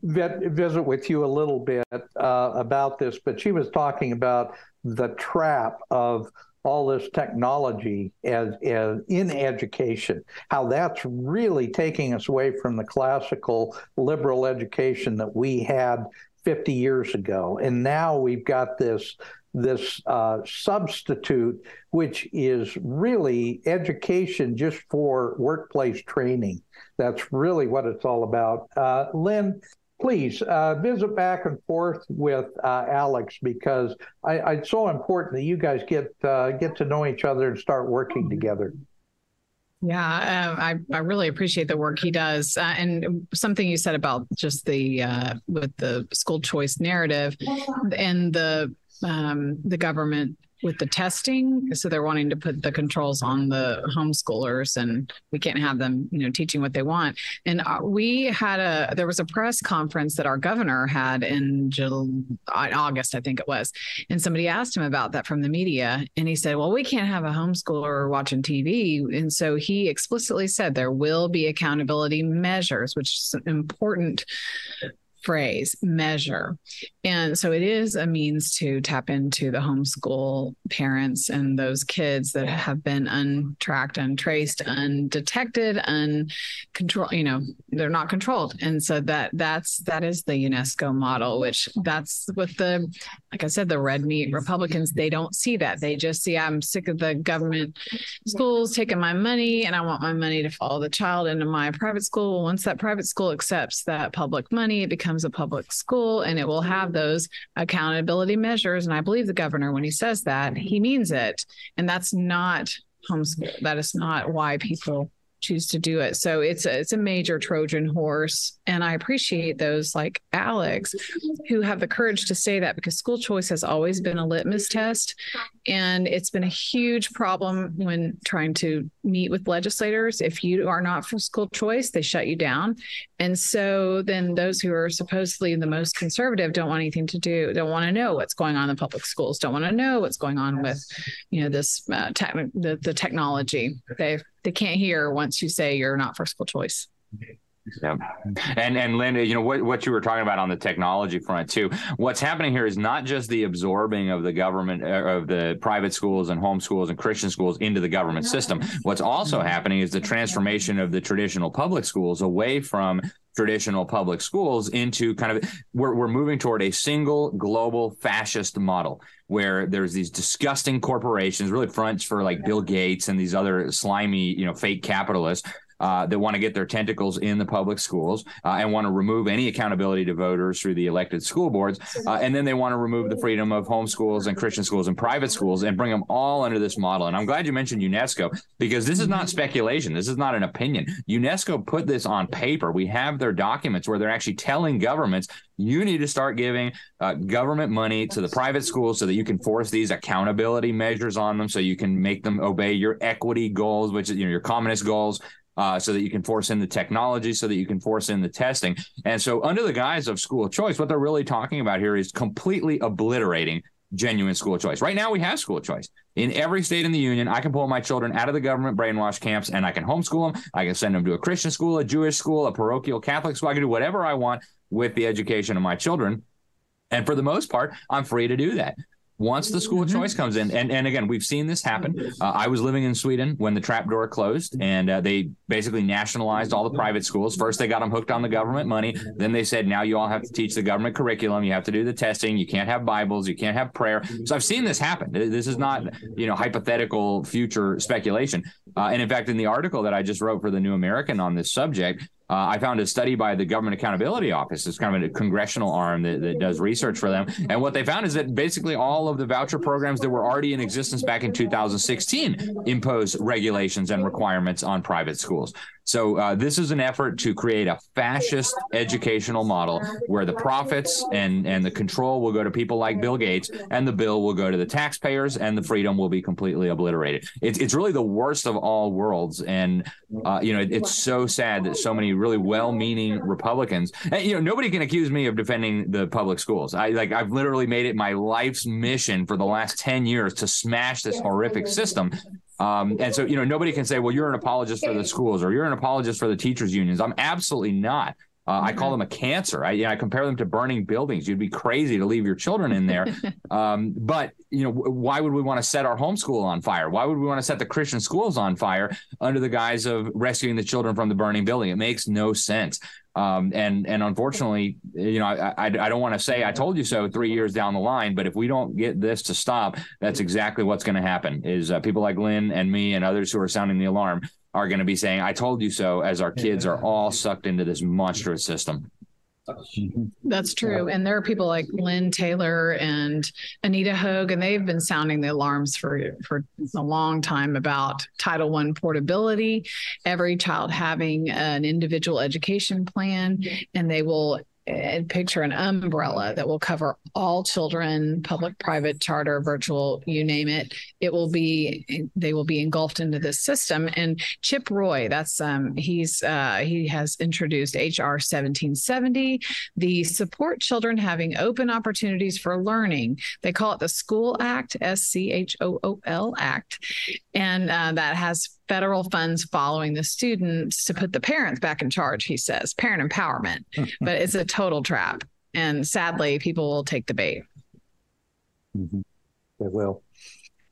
Speaker 2: visit with you a little bit uh, about this, but she was talking about the trap of all this technology as, as in education, how that's really taking us away from the classical liberal education that we had 50 years ago. And now we've got this this uh, substitute, which is really education just for workplace training. That's really what it's all about. Uh, Lynn, please uh, visit back and forth with uh, Alex because I, it's so important that you guys get uh, get to know each other and start working together.
Speaker 3: Yeah, uh, I I really appreciate the work he does, uh, and something you said about just the uh, with the school choice narrative and the um, the government with the testing. So they're wanting to put the controls on the homeschoolers, and we can't have them, you know, teaching what they want. And uh, we had a there was a press conference that our governor had in July, August, I think it was, and somebody asked him about that from the media, and he said, "Well, we can't have a homeschooler watching TV," and so he explicitly said there will be accountability measures, which is important phrase measure. And so it is a means to tap into the homeschool parents and those kids that have been untracked untraced undetected uncontrolled you know they're not controlled. And so that that's that is the unesco model which that's with the like i said the red meat republicans they don't see that. They just see i'm sick of the government schools taking my money and i want my money to follow the child into my private school. Once that private school accepts that public money it becomes becomes a public school and it will have those accountability measures. And I believe the governor, when he says that, he means it. And that's not homeschool. That is not why people choose to do it. So it's a, it's a major Trojan horse. And I appreciate those like Alex who have the courage to say that because school choice has always been a litmus test. And it's been a huge problem when trying to meet with legislators. If you are not for school choice, they shut you down. And so then those who are supposedly the most conservative don't want anything to do, don't want to know what's going on in the public schools, don't want to know what's going on with, you know, this uh, tech, the, the technology. They they can't hear once you say you're not for school choice.
Speaker 5: Yeah. And and Linda, you know what what you were talking about on the technology front too. What's happening here is not just the absorbing of the government uh, of the private schools and home schools and Christian schools into the government system. What's also happening is the transformation of the traditional public schools away from traditional public schools into kind of we're, we're moving toward a single global fascist model where there's these disgusting corporations really fronts for like bill gates and these other slimy you know fake capitalists uh, that want to get their tentacles in the public schools uh, and want to remove any accountability to voters through the elected school boards. Uh, and then they want to remove the freedom of home schools and Christian schools and private schools and bring them all under this model. And I'm glad you mentioned UNESCO because this is not speculation. This is not an opinion. UNESCO put this on paper. We have their documents where they're actually telling governments you need to start giving uh, government money to the private schools so that you can force these accountability measures on them so you can make them obey your equity goals which is you know your communist goals uh, so that you can force in the technology, so that you can force in the testing. And so, under the guise of school choice, what they're really talking about here is completely obliterating genuine school choice. Right now, we have school choice. in every state in the union. I can pull my children out of the government brainwash camps and I can homeschool them. I can send them to a Christian school, a Jewish school, a parochial Catholic school. I can do whatever I want with the education of my children. And for the most part, I'm free to do that once the school mm-hmm. choice comes in and, and again we've seen this happen. Uh, i was living in sweden when the trap door closed and uh, they basically nationalized all the private schools. First they got them hooked on the government money. Then they said now you all have to teach the government curriculum. You have to do the testing. You can't have bibles. You can't have prayer. So i've seen this happen. This is not you know hypothetical future speculation. Uh, and in fact in the article that i just wrote for the new american on this subject uh, I found a study by the Government Accountability Office. It's kind of a congressional arm that, that, does research for them. And what they found is that basically all of the voucher programs that were already in existence back in 2016 impose regulations and requirements on private schools. So uh, this is an effort to create a fascist educational model where the profits and and the control will go to people like Bill Gates, and the bill will go to the taxpayers, and the freedom will be completely obliterated. It's it's really the worst of all worlds, and uh, you know it, it's so sad that so many really well-meaning Republicans, and, you know, nobody can accuse me of defending the public schools. I like I've literally made it my life's mission for the last ten years to smash this horrific system um, and so, you know, nobody can say, well, you're an apologist for the schools or you're an apologist for the teachers' unions. I'm absolutely not. Uh, I call them a cancer. I, you know, I compare them to burning buildings. You'd be crazy to leave your children in there. <laughs> um, but you know, why would we want to set our homeschool on fire? Why would we want to set the Christian schools on fire under the guise of rescuing the children from the burning building? It makes no sense. Um, and and unfortunately, you know, I, I, I don't want to say I told you so three years down the line, but if we don't get this to stop, that's exactly what's going to happen. Is uh, people like Lynn and me and others who are sounding the alarm are going to be saying, "I told you so," as our kids are all sucked into this monstrous system.
Speaker 3: That's true. And there are people like Lynn Taylor and Anita Hoge, and they've been sounding the alarms for, for a long time about Title I portability, every child having an individual education plan, and they will and picture an umbrella that will cover all children, public, private, charter, virtual, you name it. It will be they will be engulfed into this system. And Chip Roy, that's um he's uh he has introduced HR 1770, the support children having open opportunities for learning. They call it the School Act, S C H O O L Act, and uh, that has federal funds following the students to put the parents back in charge, he says, parent empowerment. but it's a total trap. And sadly, people will take the bait.
Speaker 2: Mm-hmm. They will.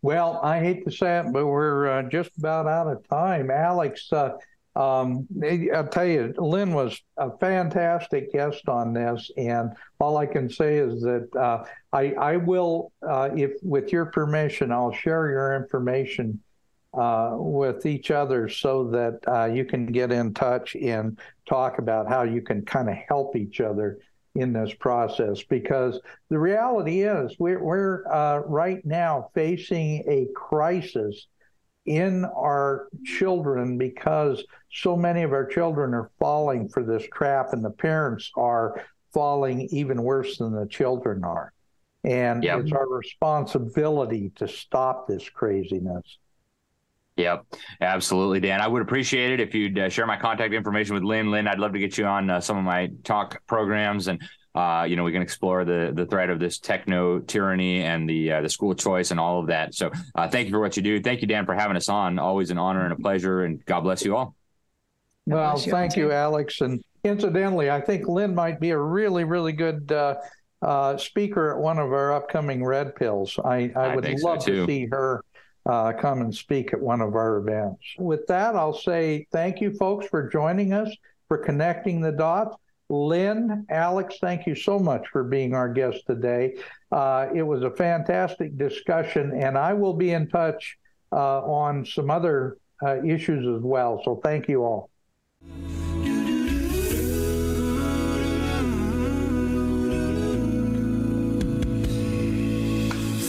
Speaker 2: Well, I hate to say it, but we're uh, just about out of time. Alex, uh, um, I'll tell you, Lynn was a fantastic guest on this, and all I can say is that uh, I, I will, uh, if with your permission, I'll share your information uh, with each other so that uh, you can get in touch and talk about how you can kind of help each other in this process. Because the reality is, we're, we're uh, right now facing a crisis in our children because so many of our children are falling for this trap, and the parents are falling even worse than the children are. And yep. it's our responsibility to stop this craziness.
Speaker 5: Yep, absolutely, Dan. I would appreciate it if you'd uh, share my contact information with Lynn. Lynn, I'd love to get you on uh, some of my talk programs, and uh, you know we can explore the the threat of this techno tyranny and the uh, the school choice and all of that. So, uh, thank you for what you do. Thank you, Dan, for having us on. Always an honor and a pleasure, and God bless you all.
Speaker 2: Well, you thank you, Alex. And incidentally, I think Lynn might be a really, really good uh, speaker at one of our upcoming Red Pills. I, I, I would love so to see her uh, come and speak at one of our events. With that, I'll say thank you, folks, for joining us, for connecting the dots. Lynn, Alex, thank you so much for being our guest today. Uh, it was a fantastic discussion, and I will be in touch uh, on some other uh, issues as well. So thank you all.